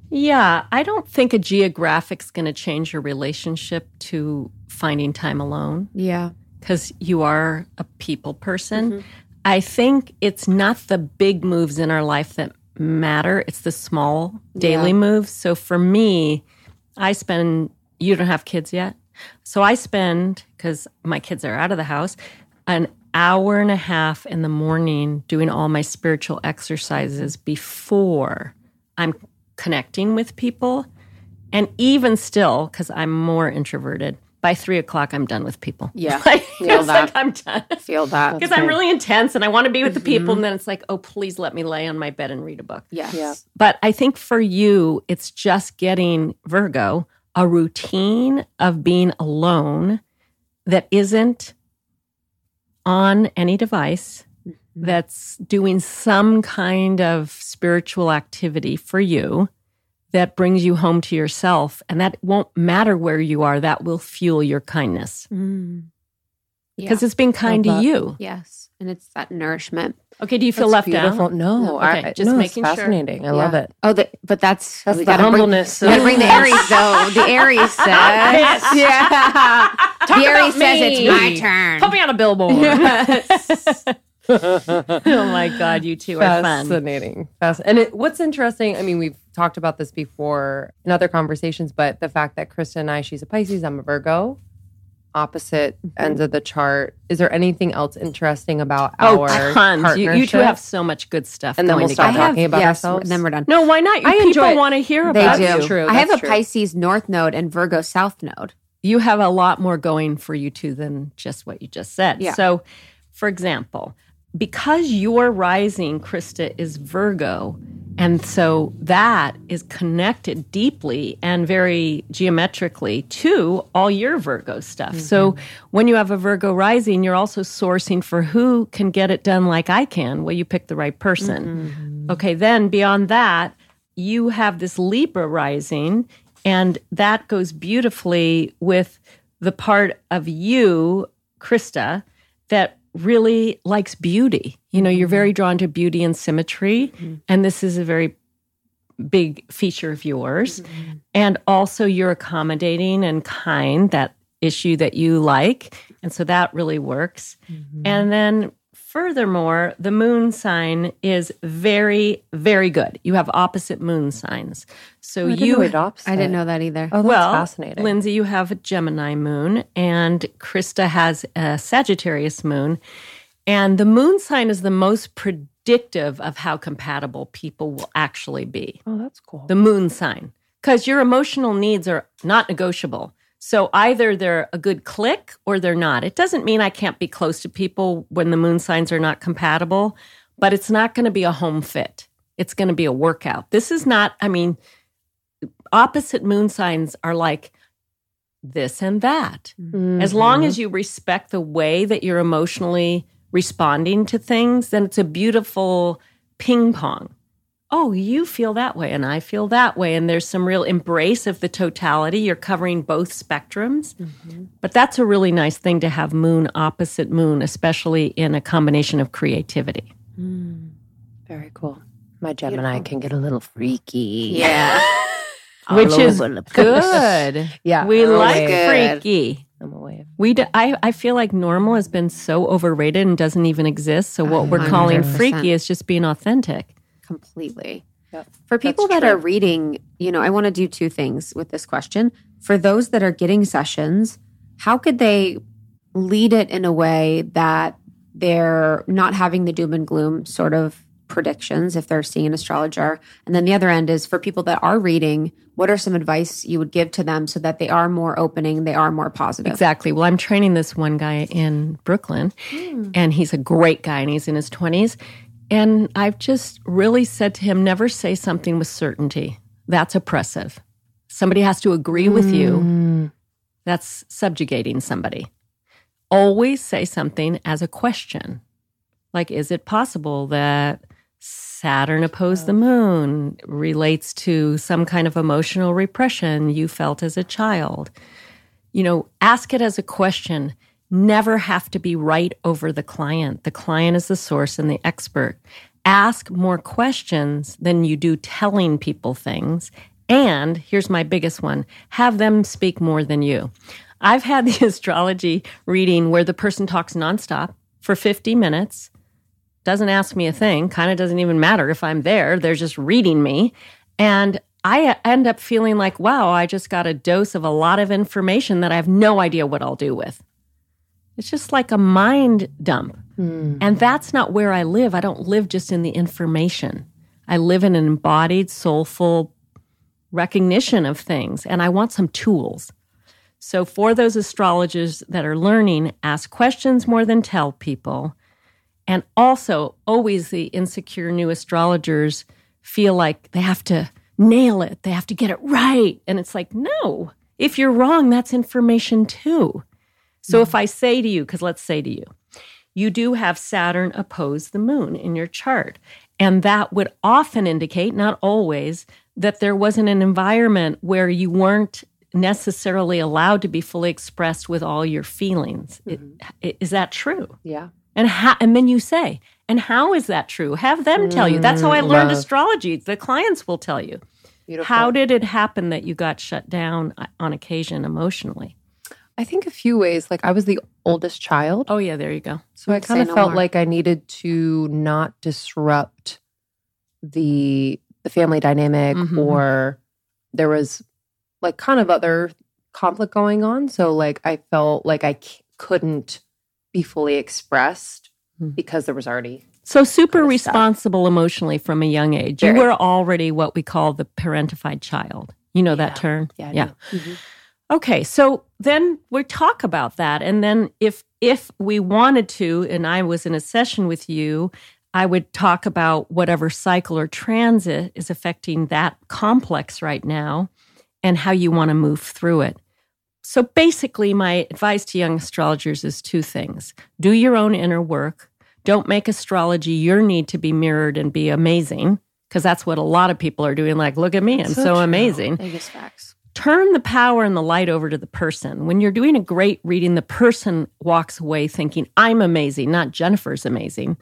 Yeah, I don't think a geographic's going to change your relationship to finding time alone. Yeah. because you are a people person. Mhm. I think it's not the big moves in our life that matter, it's the small daily Yeah. moves. So for me, I spend, you don't have kids yet. So I spend, because my kids are out of the house, an hour and a half in the morning doing all my spiritual exercises before I'm connecting with people. And even still, because I'm more introverted, by three o'clock, I'm done with people. [LAUGHS] Yeah. Like, Feel that. like I'm done. Feel that. Because I'm really intense and I want to be with the people. And then it's like, oh, please let me lay on my bed and read a book. Yes. Yeah. But I think for you, it's just getting Virgo a routine of being alone that isn't on any device, Mm-hmm. that's doing some kind of spiritual activity for you that brings you home to yourself. And that won't matter where you are, that will fuel your kindness Mm. Yeah. because it's being kind to Love that. you. yes. And it's that nourishment. Okay, do you feel That's left beautiful. out? No, No, I, okay, I- just no, making it's sure. fascinating. I love Yeah. it. Oh, the, but that's That's the gotta bring- humbleness. we gotta bring the Aries [LAUGHS] though. The Aries says, pissed. yeah. [LAUGHS] the Aries about says it's my turn. Put me on a billboard. Yes. [LAUGHS] [LAUGHS] oh my God, you two are fun. Fascinating. Fasc- And it, what's interesting, I mean, we've talked about this before in other conversations, but the fact that Krista and I, she's a Pisces, I'm a Virgo, opposite mm-hmm. ends of the chart. Is there anything else interesting about Oh, our tons. You, you two have so much good stuff. And then we'll start together. talking about yes, ourselves? Then we're done. No, why not? You I people want to hear They about do. you. That's true. I have a true. Pisces North Node and Virgo South Node. You have a lot more going for you two than just what you just said. Yeah. So, for example, because your rising, Krista, is Virgo, and so that is connected deeply and very geometrically to all your Virgo stuff. So mm-hmm. when you have a Virgo rising, you're also sourcing for who can get it done like I can. Well, you pick the right person. Mm-hmm. Okay, then beyond that, you have this Libra rising, and that goes beautifully with the part of you, Krista, that really likes beauty. You know, you're mm-hmm. very drawn to beauty and symmetry, mm-hmm. and this is a very big feature of yours. Mm-hmm. And also, you're accommodating and kind, that issue that you like. And so that really works. And then, furthermore, the moon sign is very, very good. You have opposite moon signs. So Oh, I didn't you know it opposite. I didn't know that either. Oh, that's well, fascinating. Lindsay, you have a Gemini moon, and Krista has a Sagittarius moon. And the moon sign is the most predictive of how compatible people will actually be. oh, that's cool. The moon sign, because your emotional needs are not negotiable. So either they're a good click or they're not. It doesn't mean I can't be close to people when the moon signs are not compatible, but it's not going to be a home fit. It's going to be a workout. This is not, I mean, opposite moon signs are like this and that. Mm-hmm. As long as you respect the way that you're emotionally responding to things, then it's a beautiful ping pong. Oh, you feel that way, and I feel that way. And there's some real embrace of the totality. You're covering both spectrums. Mm-hmm. But that's a really nice thing to have moon opposite moon, especially in a combination of creativity. Mm. Very cool. My Gemini can get a little freaky. Yeah. [LAUGHS] Which is over the place. good. [LAUGHS] Yeah. We I'm like good. freaky. I'm a wave. We I feel like normal has been so overrated and doesn't even exist. So what we're calling freaky is just being authentic. Completely. Yep. For people That's that true. are reading, you know, I want to do two things with this question. For those that are getting sessions, how could they lead it in a way that they're not having the doom and gloom sort of predictions if they're seeing an astrologer. And then the other end is for people that are reading, what are some advice you would give to them so that they are more opening, they are more positive? Exactly. Well, I'm training this one guy in Brooklyn, mm. and he's a great guy, and he's in his 20s. And I've just really said to him, never say something with certainty. That's oppressive. Somebody has to agree with mm. you. That's subjugating somebody. Always say something as a question. Like, is it possible that Saturn opposed the moon relates to some kind of emotional repression you felt as a child. You know, ask it as a question. Never have to be right over the client. The client is the source and the expert. Ask more questions than you do telling people things. And here's my biggest one have them speak more than you. I've had [LAUGHS] the astrology reading where the person talks nonstop for 50 minutes doesn't ask me a thing, kind of doesn't even matter if I'm there. They're just reading me. And I uh, end up feeling like, wow, I just got a dose of a lot of information that I have no idea what I'll do with. It's just like a mind dump. Mm. And that's not where I live. I don't live just in the information. I live in an embodied, soulful recognition of things, and I want some tools. So, for those astrologers that are learning, ask questions more than tell people and also, always the insecure new astrologers feel like they have to nail it, they have to get it right. And it's like, no, if you're wrong, that's information too. So mm-hmm. if I say to you, because let's say to you, you do have Saturn oppose the moon in your chart. And that would often indicate, not always, that there wasn't an environment where you weren't necessarily allowed to be fully expressed with all your feelings. Mm-hmm. It, is that true? Yeah. And how, and then you say, and how is that true? Have them tell you. That's how I mm, learned astrology. The clients will tell you. Beautiful. How did it happen that you got shut down uh, on occasion emotionally? I think a few ways. Like I was the oldest child. Oh yeah, there you go. So I kind of no felt more. like I needed to not disrupt the the family dynamic mm-hmm. or there was like kind of other conflict going on. So like I felt like I c- couldn't be fully expressed mm. because there was already so super responsible emotionally from a young age. Very. You were already what we call the parentified child. You know yeah. that term? Yeah. Yeah. Mm-hmm. Okay, so then we talk about that and then if if we wanted to and I was in a session with you, I would talk about whatever cycle or transit is affecting that complex right now and how you want to move through it. So basically, my advice to young astrologers is two things do your own inner work. Don't make astrology your need to be mirrored and be amazing, because that's what a lot of people are doing. Like, look at me, I'm so, so amazing. Biggest facts. Turn the power and the light over to the person. When you're doing a great reading, the person walks away thinking, I'm amazing, not Jennifer's amazing.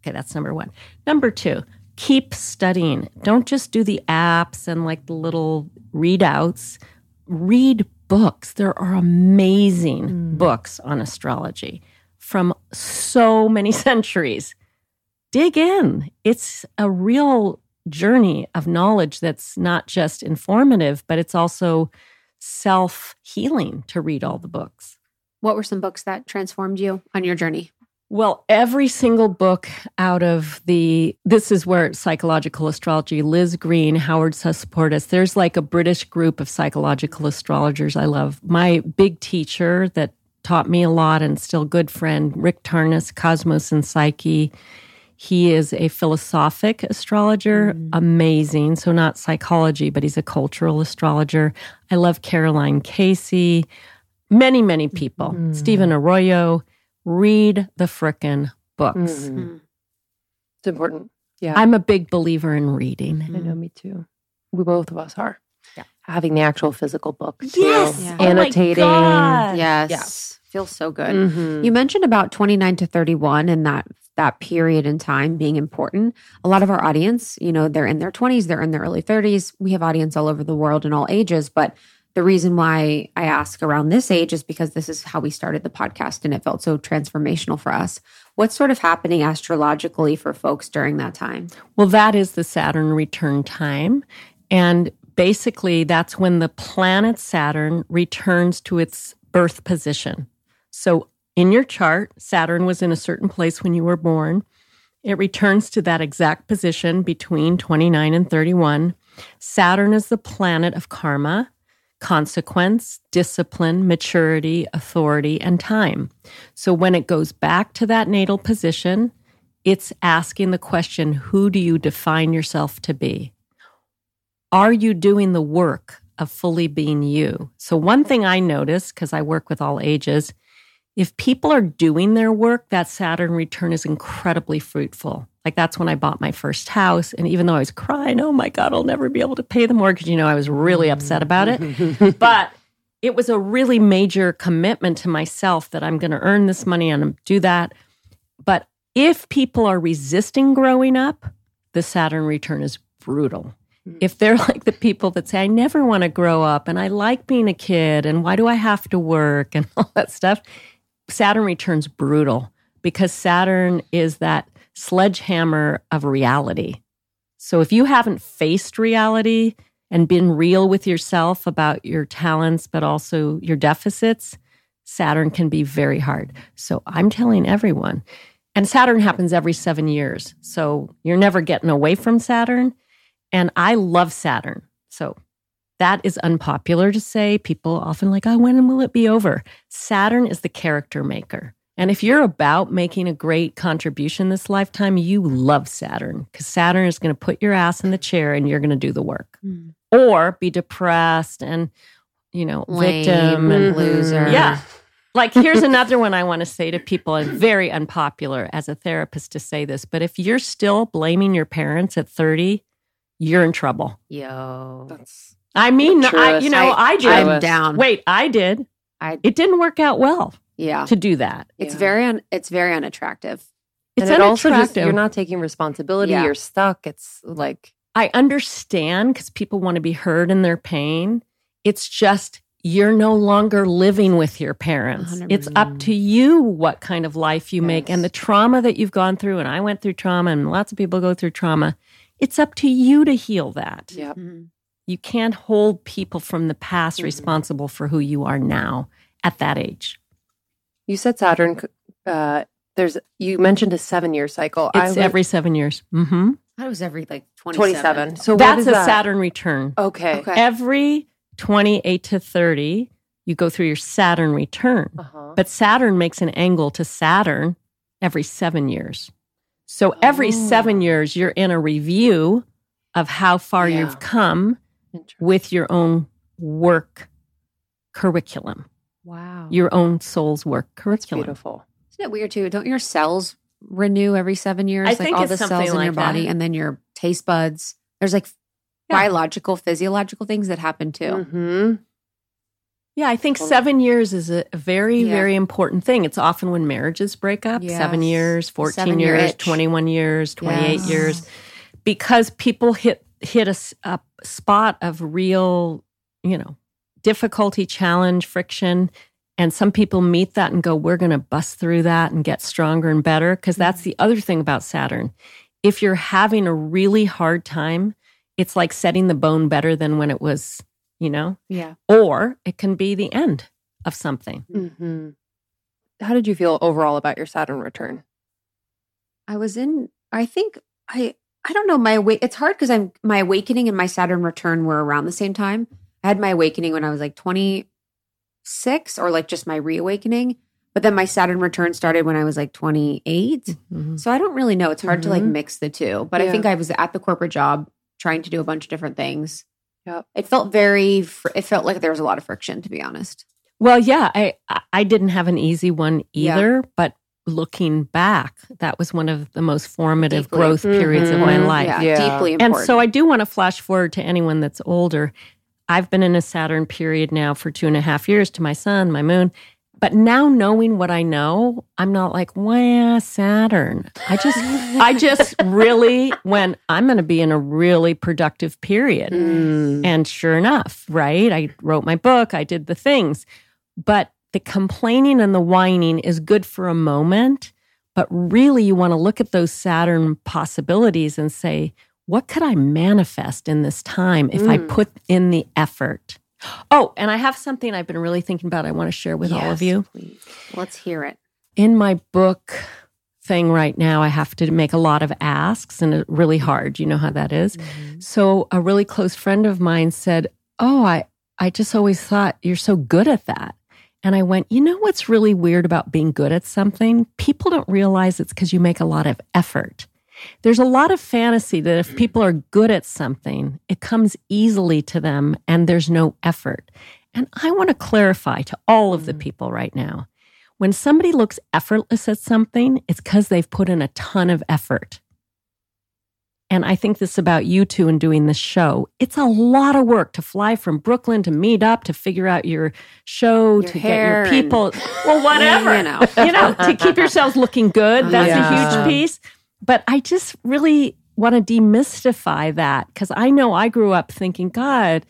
Okay, that's number one. Number two, keep studying. Don't just do the apps and like the little readouts. Read books. There are amazing mm. books on astrology from so many [LAUGHS] centuries. Dig in. It's a real journey of knowledge that's not just informative, but it's also self healing to read all the books. What were some books that transformed you on your journey? Well, every single book out of the this is where psychological astrology, Liz Greene, Howard Sasportas, there's like a British group of psychological astrologers I love. My big teacher that taught me a lot and still good friend, Rick Tarnas, Cosmos and Psyche. He is a philosophic astrologer, mm. amazing. So, not psychology, but he's a cultural astrologer. I love Caroline Casey, many, many people, mm. Stephen Arroyo read the frickin' books. Mm. It's important. Yeah. I'm a big believer in reading. I know, me too. We both of us are. Yeah. Having the actual physical book. Too. Yes. Yeah. Annotating. Oh yes. Yes. Feels so good. Mm-hmm. You mentioned about 29 to 31 and that that period in time being important. A lot of our audience, you know, they're in their 20s, they're in their early 30s. We have audience all over the world in all ages, but the reason why I ask around this age is because this is how we started the podcast and it felt so transformational for us. What's sort of happening astrologically for folks during that time? Well, that is the Saturn return time. And basically, that's when the planet Saturn returns to its birth position. So in your chart, Saturn was in a certain place when you were born. It returns to that exact position between 29 and 31. Saturn is the planet of karma, consequence, discipline, maturity, authority, and time. So when it goes back to that natal position, it's asking the question who do you define yourself to be? Are you doing the work of fully being you? So, one thing I notice, because I work with all ages, if people are doing their work, that Saturn return is incredibly fruitful. Like that's when I bought my first house. And even though I was crying, oh my God, I'll never be able to pay the mortgage, you know, I was really upset about it. [LAUGHS] but it was a really major commitment to myself that I'm going to earn this money and do that. But if people are resisting growing up, the Saturn return is brutal. Hmm. If they're like the people that say, I never want to grow up and I like being a kid and why do I have to work and [LAUGHS] all that stuff, Saturn returns brutal because Saturn is that sledgehammer of reality. So if you haven't faced reality and been real with yourself about your talents, but also your deficits, Saturn can be very hard. So I'm telling everyone, and Saturn happens every seven years. So you're never getting away from Saturn. And I love Saturn. So that is unpopular to say. People often like, oh, when will it be over? Saturn is the character maker. And if you're about making a great contribution this lifetime, you love Saturn because Saturn is going to put your ass in the chair and you're going to do the work. Mm. Or be depressed and, you know, Lame victim and loser. Yeah. Like, here's another one I want to say to people, and very unpopular as a therapist to say this, but if you're still blaming your parents at 30, you're in trouble. Yo. That's I mean, I, you know, I, I did. I'm down. Wait, I did. I it didn't work out well. Yeah, to do that. It's yeah. very un, it's very unattractive. It's and it also just you're not taking responsibility. Yeah. You're stuck. It's like I understand because people want to be heard in their pain. It's just you're no longer living with your parents. 100%. It's up to you what kind of life you yes. make and the trauma that you've gone through. And I went through trauma, and lots of people go through trauma. It's up to you to heal that. Yeah. Mm-hmm. You can't hold people from the past mm-hmm. responsible for who you are now at that age. You said Saturn. Uh, there's you mentioned a seven year cycle. It's every seven years. Mm-hmm. That was every like 27. 27. So that's a that? Saturn return. Okay. okay. Every 28 to 30, you go through your Saturn return. Uh-huh. But Saturn makes an angle to Saturn every seven years. So every oh. seven years, you're in a review of how far yeah. you've come with your own work curriculum. Wow. Your own soul's work curriculum. That's beautiful. Isn't it weird too? Don't your cells renew every seven years? I like think all the cells like in your that. body and then your taste buds. There's like yeah. biological, physiological things that happen too. Mm-hmm. Yeah, I think seven years is a very, yeah. very important thing. It's often when marriages break up yes. seven years, 14 seven years, 21 years, 28 yes. years, because people hit hit a, a spot of real, you know, difficulty, challenge, friction. And some people meet that and go, we're going to bust through that and get stronger and better. Because that's the other thing about Saturn. If you're having a really hard time, it's like setting the bone better than when it was, you know? Yeah. Or it can be the end of something. Mm-hmm. How did you feel overall about your Saturn return? I was in, I think I, I don't know. My way it's hard because I'm my awakening and my Saturn return were around the same time. I had my awakening when I was like 26 or like just my reawakening. But then my Saturn return started when I was like 28. Mm-hmm. So I don't really know. It's hard mm-hmm. to like mm-hmm. mix the two. But yeah. I think I was at the corporate job trying to do a bunch of different things. Yeah. It felt very fr- it felt like there was a lot of friction to be honest. Well, yeah, I I didn't have an easy one either, yeah. but looking back, that was one of the most formative deeply. growth mm-hmm. periods of my life. Yeah, yeah. deeply important. And so I do want to flash forward to anyone that's older. I've been in a Saturn period now for two and a half years to my sun, my moon. But now knowing what I know, I'm not like, wow, Saturn. I just, [LAUGHS] I just really when I'm going to be in a really productive period. Mm. And sure enough, right? I wrote my book, I did the things. But the complaining and the whining is good for a moment, but really you want to look at those Saturn possibilities and say, what could I manifest in this time if mm. I put in the effort? Oh, and I have something I've been really thinking about I want to share with yes, all of you. Please. Let's hear it. in my book thing right now, I have to make a lot of asks and it's really hard. You know how that is? Mm-hmm. So a really close friend of mine said, Oh, I, I just always thought you're so good at that. And I went, you know what's really weird about being good at something? People don't realize it's because you make a lot of effort. There's a lot of fantasy that if people are good at something, it comes easily to them and there's no effort. And I want to clarify to all of the mm. people right now when somebody looks effortless at something, it's because they've put in a ton of effort. And I think this about you two and doing this show. It's a lot of work to fly from Brooklyn to meet up, to figure out your show, your to get your people. And, [LAUGHS] well, whatever. you know, you know to keep yourselves looking good. That's yeah. a huge piece. But I just really want to demystify that because I know I grew up thinking, God,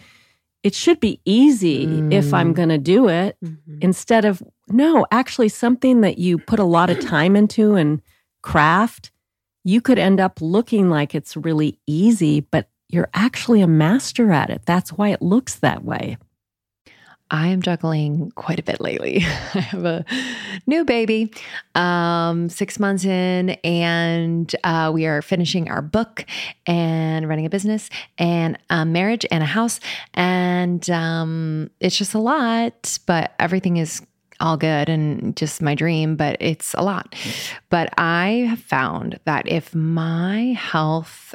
it should be easy mm. if I'm mm. going to do it mm-hmm. instead of, no, actually, something that you put a lot of time into and craft you could end up looking like it's really easy, but you're actually a master at it. That's why it looks that way. I am juggling quite a bit lately. [LAUGHS] I have a new baby, um, six months in, and uh, we are finishing our book and running a business and a marriage and a house. And um, it's just a lot, but everything is all good and just my dream, but it's a lot. But I have found that if my health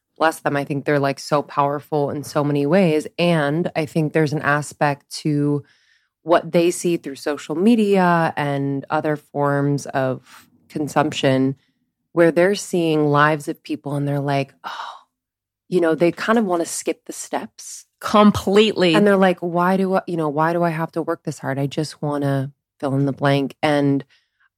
bless them. I think they're like so powerful in so many ways. And I think there's an aspect to what they see through social media and other forms of consumption where they're seeing lives of people and they're like, oh, you know, they kind of want to skip the steps completely. And they're like, why do I, you know, why do I have to work this hard? I just want to fill in the blank. And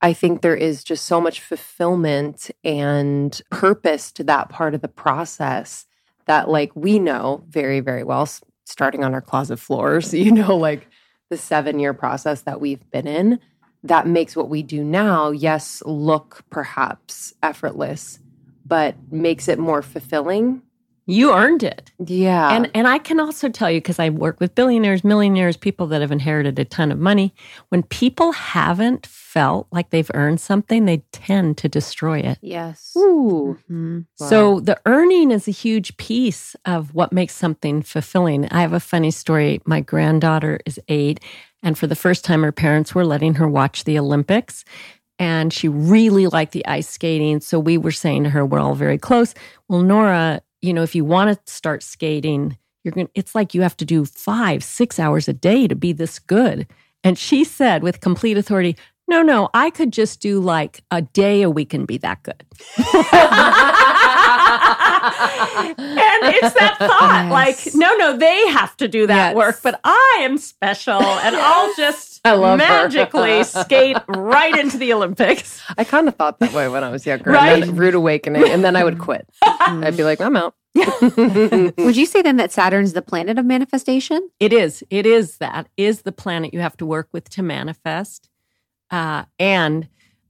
I think there is just so much fulfillment and purpose to that part of the process that, like, we know very, very well, starting on our closet floors, [LAUGHS] you know, like the seven year process that we've been in, that makes what we do now, yes, look perhaps effortless, but makes it more fulfilling you earned it. Yeah. And and I can also tell you because I work with billionaires, millionaires, people that have inherited a ton of money, when people haven't felt like they've earned something, they tend to destroy it. Yes. Ooh. Mm-hmm. Wow. So the earning is a huge piece of what makes something fulfilling. I have a funny story. My granddaughter is 8 and for the first time her parents were letting her watch the Olympics and she really liked the ice skating. So we were saying to her, we're all very close. Well, Nora, you know, if you want to start skating, you're going to, it's like you have to do five, six hours a day to be this good. And she said with complete authority, no, no, I could just do like a day a week and be that good. [LAUGHS] and it's that thought yes. like, no, no, they have to do that yes. work, but I am special and. I'll just magically skate right into the Olympics. I kind of thought that way when I was younger. Right? And then rude awakening, and then I would quit. [LAUGHS] I'd be like, I'm out. [LAUGHS] would you say then that Saturn's the planet of manifestation? It is. It is that is the planet you have to work with to manifest. Uh, and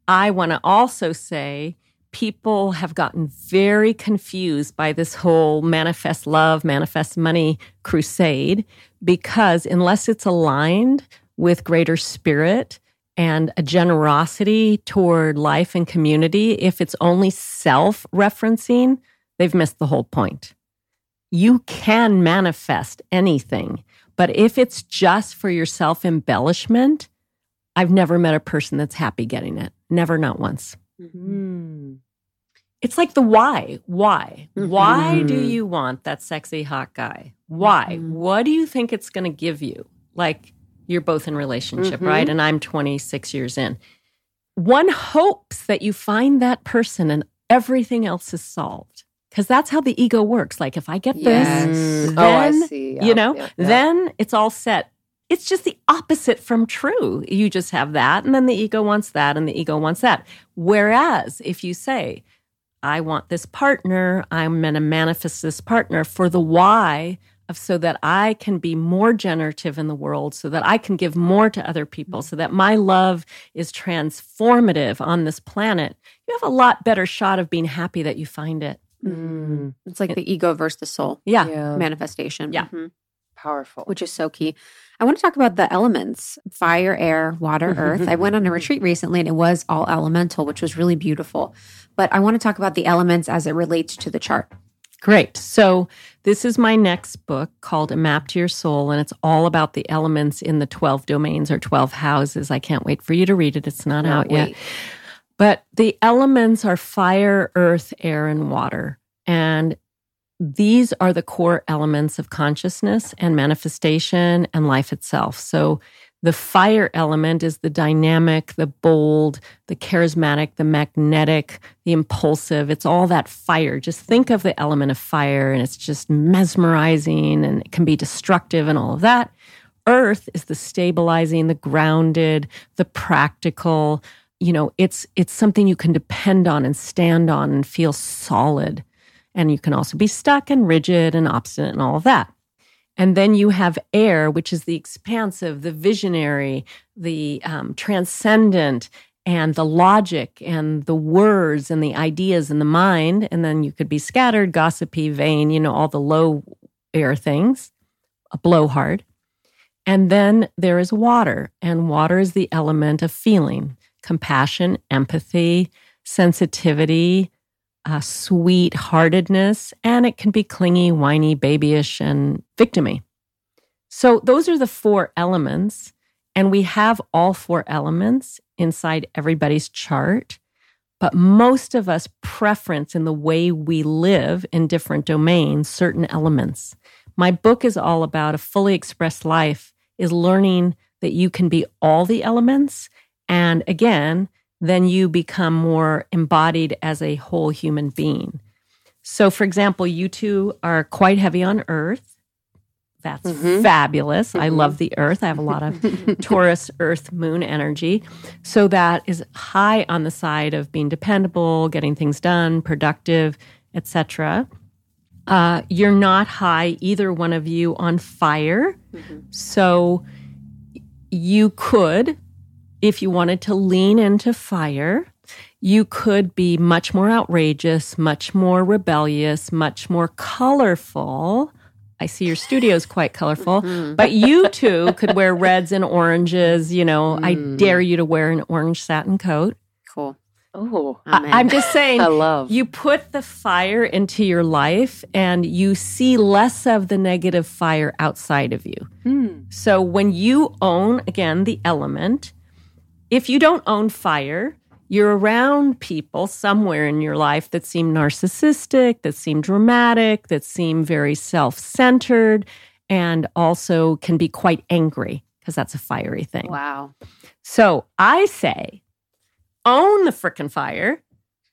I want to also say people have gotten very confused by this whole manifest love, manifest money crusade because unless it's aligned with greater spirit and a generosity toward life and community, if it's only self referencing, they've missed the whole point. You can manifest anything, but if it's just for your self embellishment, I've never met a person that's happy getting it. Never, not once. Mm-hmm. It's like the why. Why? Mm-hmm. Why do you want that sexy hot guy? Why? Mm-hmm. What do you think it's going to give you? Like, you're both in relationship, mm-hmm. right? And I'm 26 years in. One hopes that you find that person and everything else is solved. Because that's how the ego works. Like if I get yes. this, then, oh, yeah, you know, yeah, yeah. then it's all set. It's just the opposite from true. You just have that, and then the ego wants that, and the ego wants that. Whereas if you say, I want this partner, I'm going to manifest this partner for the why of so that I can be more generative in the world, so that I can give more to other people, so that my love is transformative on this planet, you have a lot better shot of being happy that you find it. Mm. It's like it, the ego versus the soul. Yeah. yeah. Manifestation. Yeah. Mm-hmm. Powerful. Which is so key. I want to talk about the elements fire, air, water, mm-hmm, earth. I mm-hmm, went on a mm-hmm. retreat recently and it was all elemental, which was really beautiful. But I want to talk about the elements as it relates to the chart. Great. So, this is my next book called A Map to Your Soul, and it's all about the elements in the 12 domains or 12 houses. I can't wait for you to read it. It's not out wait. yet. But the elements are fire, earth, air, and water. And these are the core elements of consciousness and manifestation and life itself. So, the fire element is the dynamic, the bold, the charismatic, the magnetic, the impulsive. It's all that fire. Just think of the element of fire and it's just mesmerizing and it can be destructive and all of that. Earth is the stabilizing, the grounded, the practical. You know, it's it's something you can depend on and stand on and feel solid. And you can also be stuck and rigid and obstinate and all of that. And then you have air, which is the expansive, the visionary, the um, transcendent, and the logic and the words and the ideas in the mind. And then you could be scattered, gossipy, vain, you know, all the low air things, a blowhard. And then there is water, and water is the element of feeling, compassion, empathy, sensitivity, uh, sweet heartedness, and it can be clingy, whiny, babyish, and victimy. So, those are the four elements. And we have all four elements inside everybody's chart. But most of us preference in the way we live in different domains certain elements. My book is all about a fully expressed life, is learning that you can be all the elements. And again, then you become more embodied as a whole human being. So, for example, you two are quite heavy on earth. That's Mhm. fabulous. I Mhm. love the earth. I have a lot of [LAUGHS] Taurus, earth, moon energy. So, that is high on the side of being dependable, getting things done, productive, etc. Uh, you're not high, either one of you, on fire. So, you could if you wanted to lean into fire, you could be much more outrageous, much more rebellious, much more colorful. I see your studio is quite colorful, but you too could wear reds and oranges. You know, I dare you to wear an orange satin coat. Cool. Oh, I'm in. I, am just saying, I love. you put the fire into your life and you see less of the negative fire outside of you. Hmm. So when you own, again, the element, if you don't own fire, you're around people somewhere in your life that seem narcissistic, that seem dramatic, that seem very self centered, and also can be quite angry because that's a fiery thing. Wow. So I say, own the frickin' fire.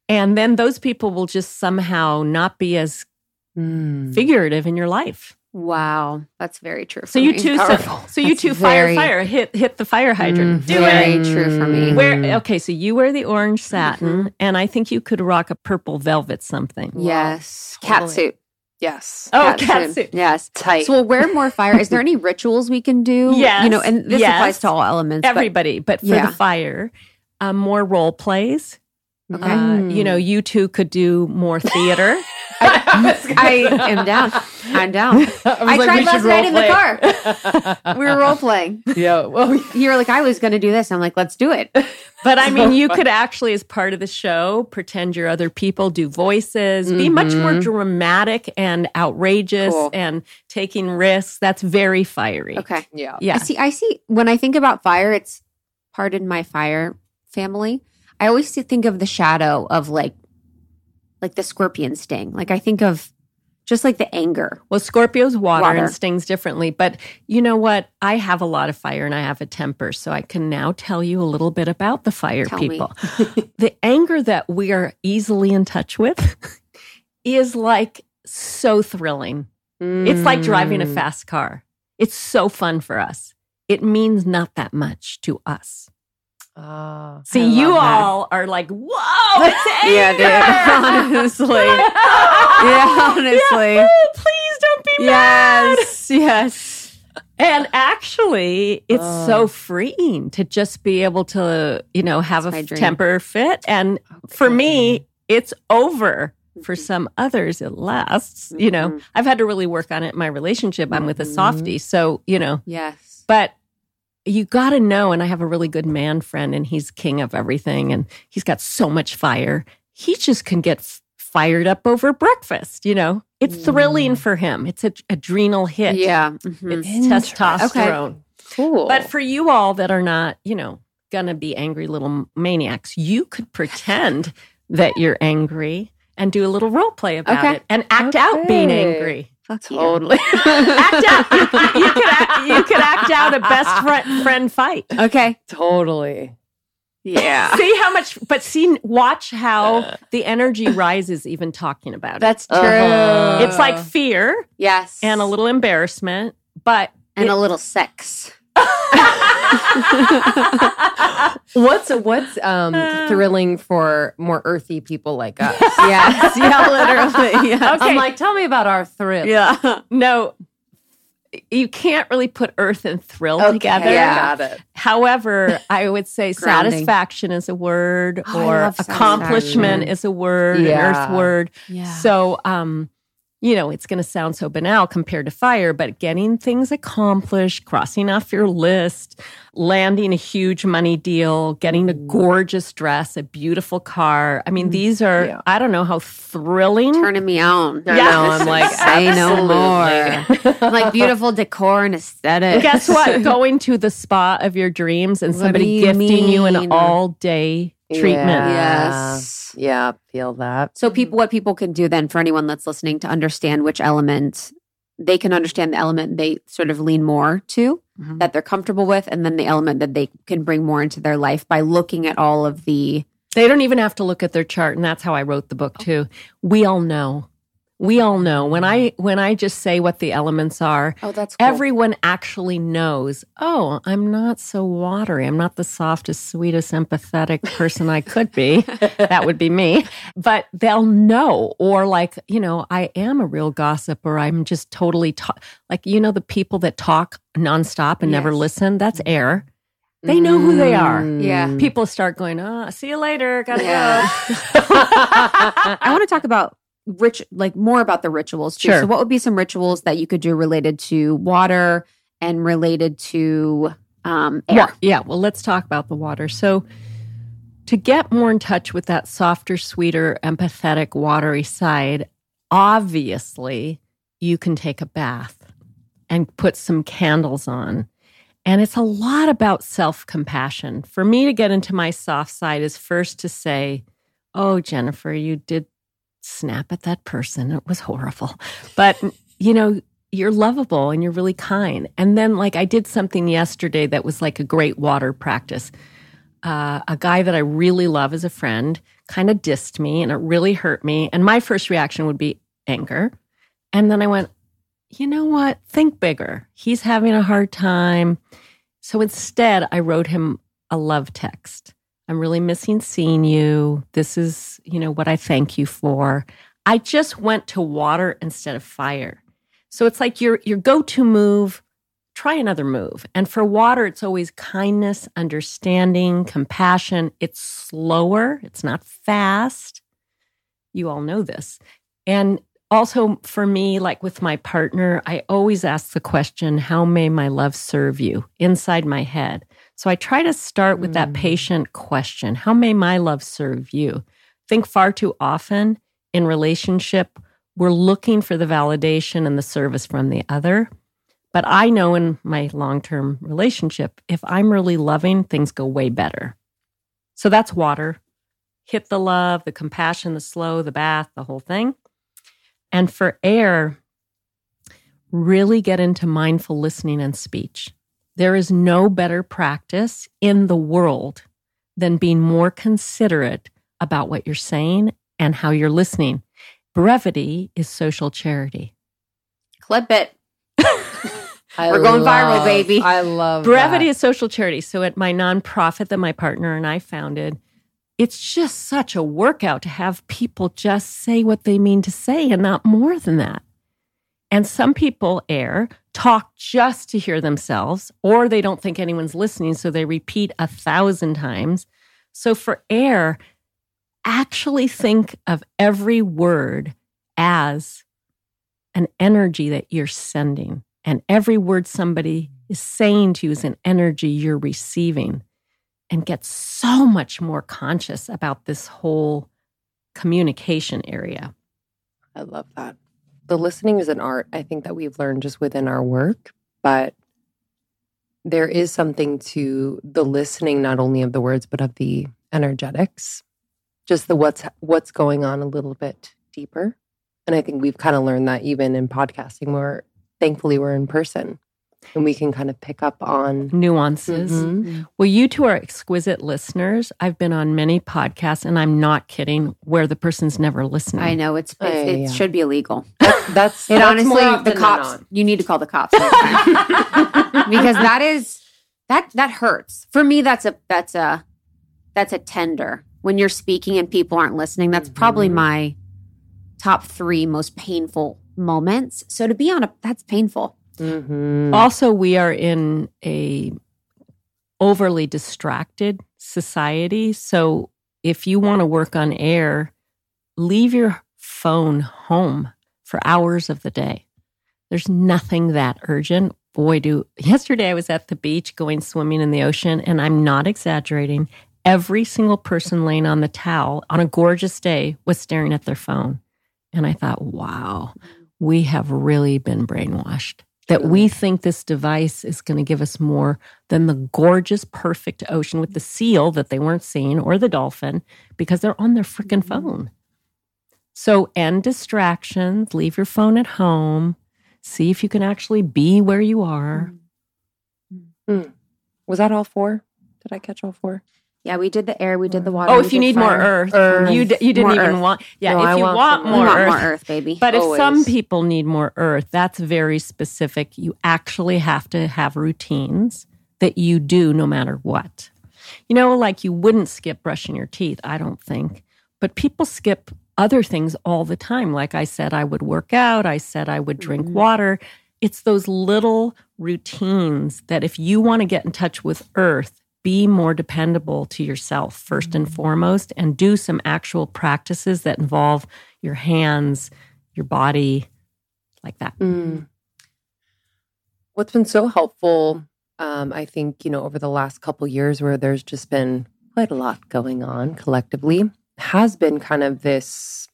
And then those people will just somehow not be as Mm. figurative in your life. Wow. That's very true. So you me. two, so, so you That's two, fire, very- fire, hit, hit the fire hydrant. Mm, Do very it. true for me. Where okay, so you wear the orange satin, Mm-hmm. and I think you could rock a purple velvet something. Yes. Wow. Cat suit. Yes. Oh, cat suit. Yes. Tight. So we'll wear more fire. Is there any [LAUGHS] rituals we can do? Yes, You know, and this yes. applies to all elements. but- Everybody, but for Yeah. the fire, um, more role plays. Okay. Uh, you know, you two could do more theater. [LAUGHS] I am down. I'm down. [LAUGHS] I, tried last night in the car. we were role playing. [LAUGHS] yeah. Well, You were like, I was going to do this. I'm like, let's do it. But I mean, you could actually, as part of the show, pretend you're other people, do voices, be much more Mhm. dramatic and outrageous Cool. and taking risks. That's very fiery. Okay. yeah. Yeah. I see. I see. When I think about fire, it's pardon my fire family. I always think of the shadow of like, like the scorpion sting. Like I think of just like the anger. Well, Scorpio's water, Water. and stings differently. But you know what? I have a lot of fire and I have a temper. So I can now tell you a little bit about the fire Tell people. [LAUGHS] the anger that we are easily in touch with [LAUGHS] is like so thrilling. It's like driving a Mm. fast car. It's so fun for us. It means not that much to us. Ah, See, you that. all are like, whoa, [LAUGHS] Yeah, dude. [LAUGHS] Honestly. Yeah, honestly. Yeah, "Oh, please don't be mad. Yes. Yes. And actually, it's Oh. so freeing to just be able to, you know, have That's a temper fit. And for me, it's over. Mm-hmm. For some others, it lasts. You know, Mhm. I've had to really work on it in my relationship. I'm with a Mhm. softie. So, you know, Yes. but you got to know. And I have a really good man friend, and he's king of everything. And he's got so much fire. He just can get f- fired up over breakfast. You know, it's thrilling for him. It's an adrenal hit. Yeah. mhm. It's Interesting. testosterone. Cool. But for you all that are not, you know, gonna be angry little maniacs, you could pretend that you're angry and do a little role play about Okay. it and act out being angry. Fuck totally. [LAUGHS] act out. You, you could act, you could act out a best friend, friend fight. Okay. totally. Yeah. [LAUGHS] See how much, but see, watch how the energy rises even talking about it. That's true. Uh-huh. It's like fear yes. and a little embarrassment, but and it- a little sex. [LAUGHS] What's what's um thrilling for more earthy people like us? [LAUGHS] yes. Yeah, literally. [LAUGHS] Yeah. Okay. I'm like, tell me about our thrill. Yeah. no, you can't really put earth and thrill Okay, together. Yeah. got it. However, I would say satisfaction is a word, Oh, or accomplishment is a word, Yeah. an earth word. Yeah. So, um, you know, it's going to sound so banal compared to fire, but getting things accomplished, crossing off your list, landing a huge money deal, getting a gorgeous dress, a beautiful car. I mean, mm-hmm. these are, Yeah. I don't know how thrilling. Turning me on. I Yeah. know, I'm like, say no absolutely. more. like beautiful [LAUGHS] decor and aesthetic. Guess what? Going to the spa of your dreams and What somebody you gifting you an all day treatment. Yeah. Yes. Yeah, feel that. So people what people can do then for anyone that's listening to understand which element they can understand the element they sort of lean more to Mhm. that they're comfortable with and then the element that they can bring more into their life by looking at all of the They don't even have to look at their chart, and that's how I wrote the book too. We all know. We all know when I when I just say what the elements are. Oh, that's Everyone actually knows. Oh, I'm not so watery. I'm not the softest, sweetest, empathetic person I could be. [LAUGHS] that would be me. But they'll know, or like you know, I am a real gossip, or I'm just totally ta- like you know the people that talk nonstop and never listen. That's mm. air. They know who they are. Mm. Yeah. People start going, oh, see you later. Gotta Yeah. go. [LAUGHS] [LAUGHS] I want to talk about rich like more about the rituals too. Sure. So what would be some rituals that you could do related to water and related to um air? Wa- yeah. Well, let's talk about the water. So, to get more in touch with that softer, sweeter, empathetic, watery side, obviously, you can take a bath and put some candles on. And it's a lot about self compassion. For me to get into my soft side is first to say, Oh, Jennifer, you did snap at that person. It was horrible. But, you know, you're lovable and you're really kind. And then, like, I did something yesterday that was like a great water practice. Uh, a guy that I really love as a friend kind of dissed me and it really hurt me. And my first reaction would be anger. And then I went, you know what? Think bigger. He's having a hard time. So instead, I wrote him a love text. I'm really missing seeing you. This is, you know, what I thank you for. I just went to water instead of fire. So it's like your your go-to move, try another move. And for water, it's always kindness, understanding, compassion. It's slower, it's not fast. You all know this. And also for me, like with my partner, I always ask the question, how may my love serve you inside my head? So I try to start with that Mm. patient question, how may my love serve you? think far too often in relationship we're looking for the validation and the service from the other. But I know in my long term relationship, if I'm really loving, things go way better. So that's water. Hit the love, the compassion, the slow, the bath, the whole thing. And for air, really get into mindful listening and speech. There is no better practice in the world than being more considerate about what you're saying and how you're listening. Brevity is social charity. Clip it. [LAUGHS] We're going viral, baby. I love Brevity that. is social charity. So at my nonprofit that my partner and I founded, it's just such a workout to have people just say what they mean to say and not more than that. And some people air, talk just to hear themselves, or they don't think anyone's listening, so they repeat a thousand times. So for air, actually think of every word as an energy that you're sending. And every word somebody is saying to you is an energy you're receiving. And get so much more conscious about this whole communication area. I love that. The listening is an art, I think, that we've learned just within our work, but there is something to the listening, not only of the words, but of the energetics, just the what's what's going on a little bit deeper. And I think we've kind of learned that even in podcasting, where thankfully we're in person and we can kind of pick up on nuances. Mhm. Well, you two are exquisite listeners. I've been on many podcasts, and I'm not kidding, where the person's never listening. I know it's, it's Yeah, it yeah. should be illegal. [LAUGHS] That's It that's honestly, more often the cops. not. You need to call the cops next [LAUGHS] because that is that that hurts. For me, that's a that's a that's a tender when you're speaking and people aren't listening. That's probably Mhm. my top three most painful moments. So to be on a that's painful. Mhm. Also, we are in a overly distracted society. So if you want to work on air, leave your phone home for hours of the day. There's nothing that urgent. Boy, do yesterday I was at the beach going swimming in the ocean, and I'm not exaggerating. Every single person laying on the towel on a gorgeous day was staring at their phone. And I thought, wow, we have really been brainwashed that we think this device is going to give us more than the gorgeous, perfect ocean with the seal that they weren't seeing or the dolphin because they're on their freaking mm-hmm. phone. So, end distractions, leave your phone at home, see if you can actually be where you are. Mm-hmm. Mm. Was that all four? Did I catch all four? Yeah, we did the air, we did the water. Oh, if you did need more earth, Earth. you, d- you didn't More even earth. want. Yeah, No, if I you want want, more want earth, more earth, baby. But if some people need more earth, that's very specific. You actually have to have routines that you do no matter what. You know, like you wouldn't skip brushing your teeth, I don't think. But people skip other things all the time. Like I said, I would work out, I said I would drink Mhm. water. It's those little routines that if you want to get in touch with earth, be more dependable to yourself first and foremost, and do some actual practices that involve your hands, your body, like that. Mm. What's been so helpful, um, I think, you know, over the last couple years where there's just been quite a lot going on collectively, has been kind of this,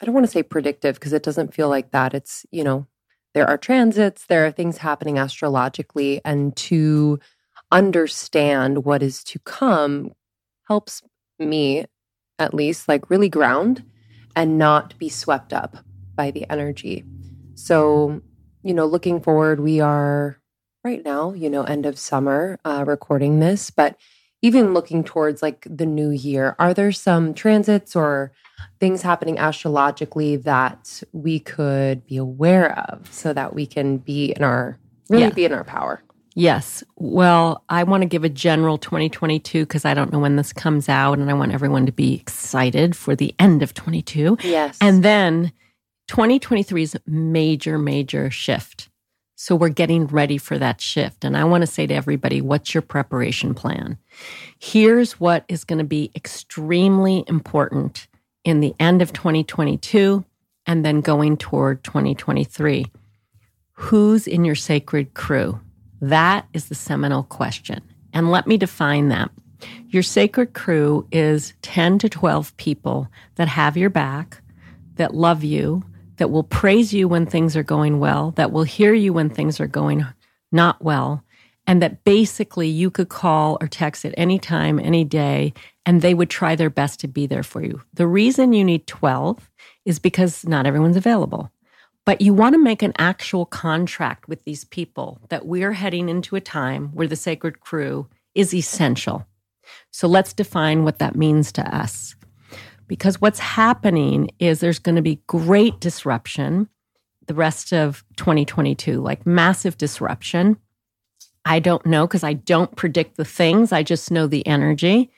I don't want to say predictive because it doesn't feel like that. It's, you know, there are transits, there are things happening astrologically, and to understand what is to come helps me, at least, like really ground and not be swept up by the energy. So, you know, looking forward, we are right now, you know, end of summer uh, recording this, but even looking towards like the new year, are there some transits or things happening astrologically that we could be aware of so that we can be in our really Yeah. be in our power? Yes. Well, I want to give a general 2022 because I don't know when this comes out and I want everyone to be excited for the end of 22. Yes. And then 2023 is major, major shift. So we're getting ready for that shift. And I want to say to everybody, what's your preparation plan? Here's what is going to be extremely important in the end of 2022 and then going toward 2023. Who's in your sacred crew? That is the seminal question. And let me define that. Your sacred crew is 10 to 12 people that have your back, that love you, that will praise you when things are going well, that will hear you when things are going not well, and that basically you could call or text at any time, any day, and they would try their best to be there for you. The reason you need 12 is because not everyone's available. But you want to make an actual contract with these people that we're heading into a time where the sacred crew is essential. So let's define what that means to us. Because what's happening is there's going to be great disruption the rest of 2022, like massive disruption. I don't know because I don't predict the things, I just know the energy.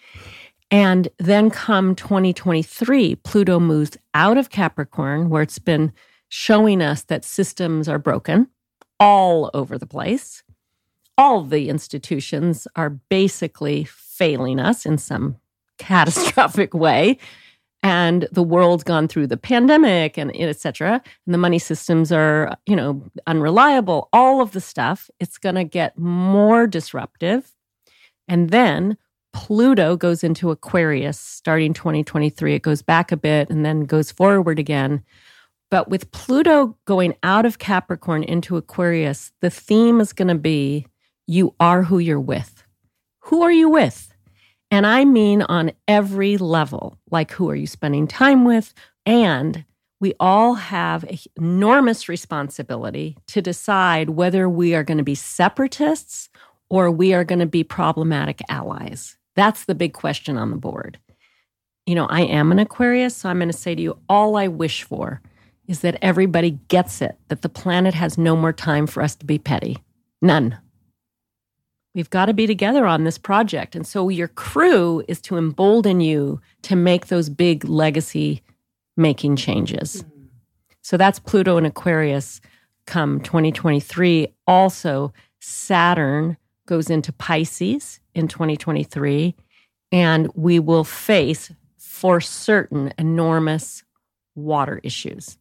And then come 2023, Pluto moves out of Capricorn, where it's been showing us that systems are broken all over the place. All the institutions are basically failing us in some catastrophic way. And the world's gone through the pandemic and et cetera. And the money systems are, you know, unreliable, all of the stuff. It's going to get more disruptive. And then Pluto goes into Aquarius starting 2023. It goes back a bit and then goes forward again. But with Pluto going out of Capricorn into Aquarius, the theme is going to be you are who you're with. Who are you with? And I mean on every level. Like, who are you spending time with? And we all have enormous responsibility to decide whether we are going to be separatists or we are going to be problematic allies. That's the big question on the board. You know, I am an Aquarius, so I'm going to say to you all I wish for is that everybody gets it, that the planet has no more time for us to be petty. None. We've got to be together on this project. And so your crew is to embolden you to make those big legacy making changes. So that's Pluto and Aquarius come 2023. Also, Saturn goes into Pisces in 2023, and we will face for certain enormous water issues.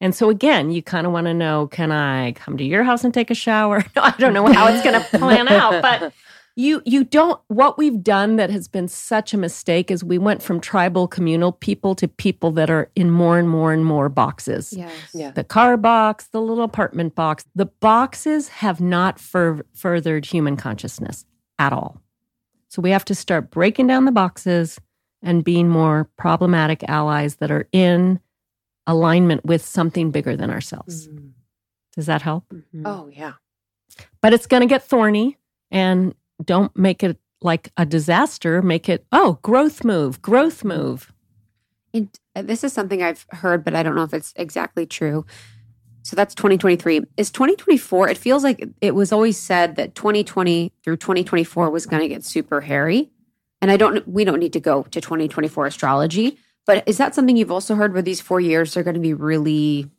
And so again, you kind of want to know, can I come to your house and take a shower? [LAUGHS] No, I don't know how it's going to plan out, but you you don't what we've done that has been such a mistake is we went from tribal communal people to people that are in more and more and more boxes yes. yeah the car box the little apartment box the boxes have not fur- furthered human consciousness at all so we have to start breaking down the boxes and being more problematic allies that are in alignment with something bigger than ourselves mm-hmm. does that help mm-hmm. oh yeah but it's going to get thorny and don't make it like a disaster. Make it, oh, growth move, growth move. And uh, this is something I've heard, but I don't know if it's exactly true. So that's 2023. Is 2024? It feels like it was always said that 2020 through 2024 was going to get super hairy. And I don't, we don't need to go to 2024 astrology, but is that something you've also heard where these four years are going to be really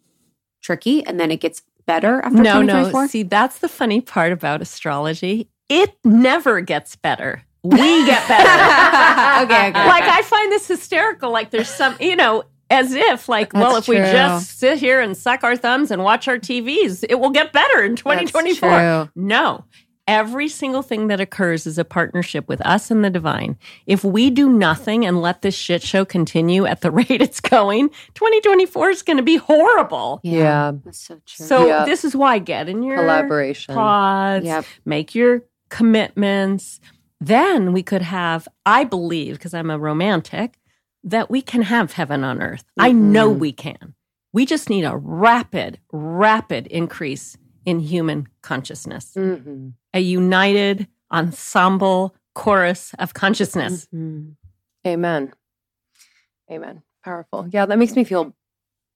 tricky and then it gets better after no, 2024? No, see, that's the funny part about astrology it never gets better. We get better. [LAUGHS] okay, okay. Like I find this hysterical. Like there's some, you know, as if like, That's well, if true. we just sit here and suck our thumbs and watch our TVs, it will get better in 2024. No. Every single thing that occurs is a partnership with us and the divine. If we do nothing and let this shit show continue at the [LAUGHS] rate it's going, 2024 is going to be horrible. Yeah. yeah. That's so true. So yep. this is why get in your collaboration pods, yep. make your commitments, then we could have, I believe, because I'm a romantic, that we can have heaven on earth. Mm-hmm. I know we can. We just need a rapid, rapid increase in human consciousness, mm-hmm. A united ensemble chorus of consciousness. Mm-hmm. Amen. Amen. Powerful. Yeah, that makes me feel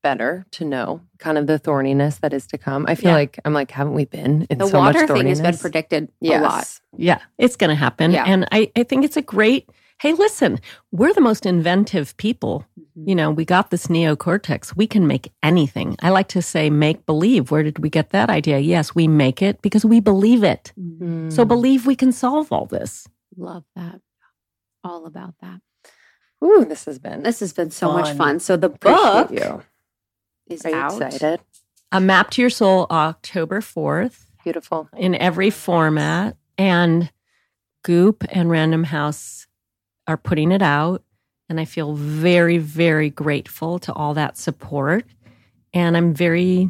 better to know kind of the thorniness that is to come. I feel yeah. like I'm like, haven't we been in the so water much thing has been predicted yes. a lot. Yeah, it's going to happen. Yeah. And I, I think it's a great, hey, listen, we're the most inventive people. Mm-hmm. You know, we got this neocortex. We can make anything. I like to say make believe. Where did we get that idea? Yes, we make it because we believe it. Mm-hmm. So believe we can solve all this. Love that. All about that. Ooh, this has been this has been so fun. much fun. So the book you is Are you out. excited? A Map to Your Soul, October 4th, Beautiful. in every format. And Goop and Random House are putting it out. And I feel very, very grateful to all that support. And I'm very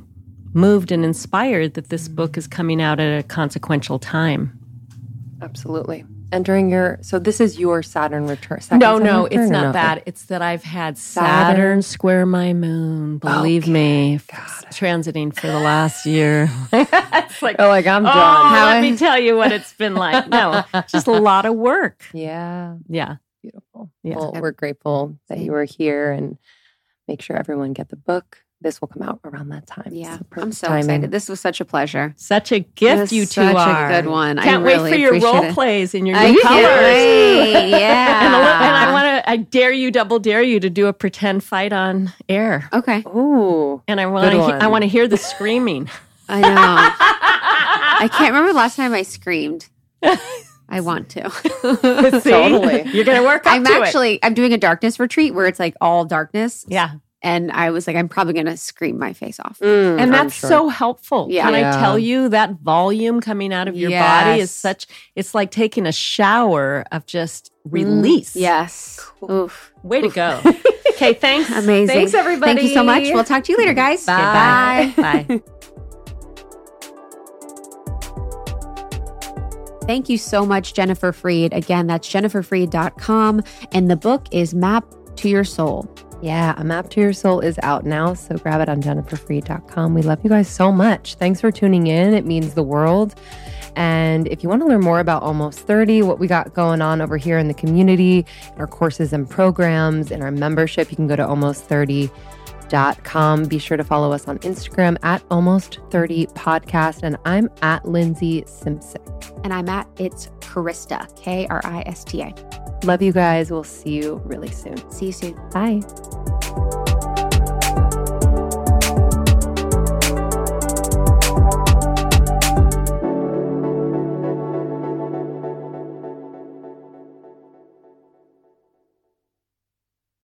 moved and inspired that this book is coming out at a consequential time. Absolutely. And during your, so this is your Saturn return. No, Saturn no, return it's not no? that. It's that I've had Saturn? Saturn, square my moon. Believe Okay, me, transiting for the last year. [LAUGHS] it's like, Oh, like I'm oh, done. let me tell you what it's been like. No, [LAUGHS] just a lot of work. Yeah, Yeah. Beautiful. Yeah. Well, we're grateful that you were here and make sure everyone get the book. This will come out around that time. Yeah, So I'm perfect so timing. excited. This was such a pleasure. Such a gift you two such are. a good one. I Can't really wait for your role it. plays in your I new can't colors. wait. [LAUGHS] Yeah. And, a li- and I want to, I dare you, double dare you to do a pretend fight on air. Okay, Ooh, And I want to, one. I want to hear the screaming. I know. [LAUGHS] I can't remember the last time I screamed. [LAUGHS] I want to. [LAUGHS] [LAUGHS] Totally. You're going to work up I'm to it. actually I'm doing a darkness retreat where it's like all darkness. Yeah. And I was like, I'm probably going to scream my face off. Mm, and that's sure. so helpful. Yeah. Can Yeah. I tell you that volume coming out of your body is such it's like taking a shower of just release. Yes. Oof. Way to go. [LAUGHS] okay, thanks. Amazing. Thanks everybody. Thank you so much. We'll talk to you later, guys. Bye. Bye. Bye. Thank you so much, Jennifer Freed. Again, that's jenniferfreed.com. And the book is Map to Your Soul. Yeah, A Map to Your Soul is out now, so grab it on jenniferfreed.com. We love you guys so much. Thanks for tuning in. It means the world. And if you want to learn more about Almost 30, what we got going on over here in the community, our courses and programs, and our membership, you can go to almost30.com. Be sure to follow us on Instagram at Almost 30 Podcast. And I'm at Lindsey Simpson. And I'm at It's Krista, K R I S T A. Love you guys. We'll see you really soon. See you soon. Bye.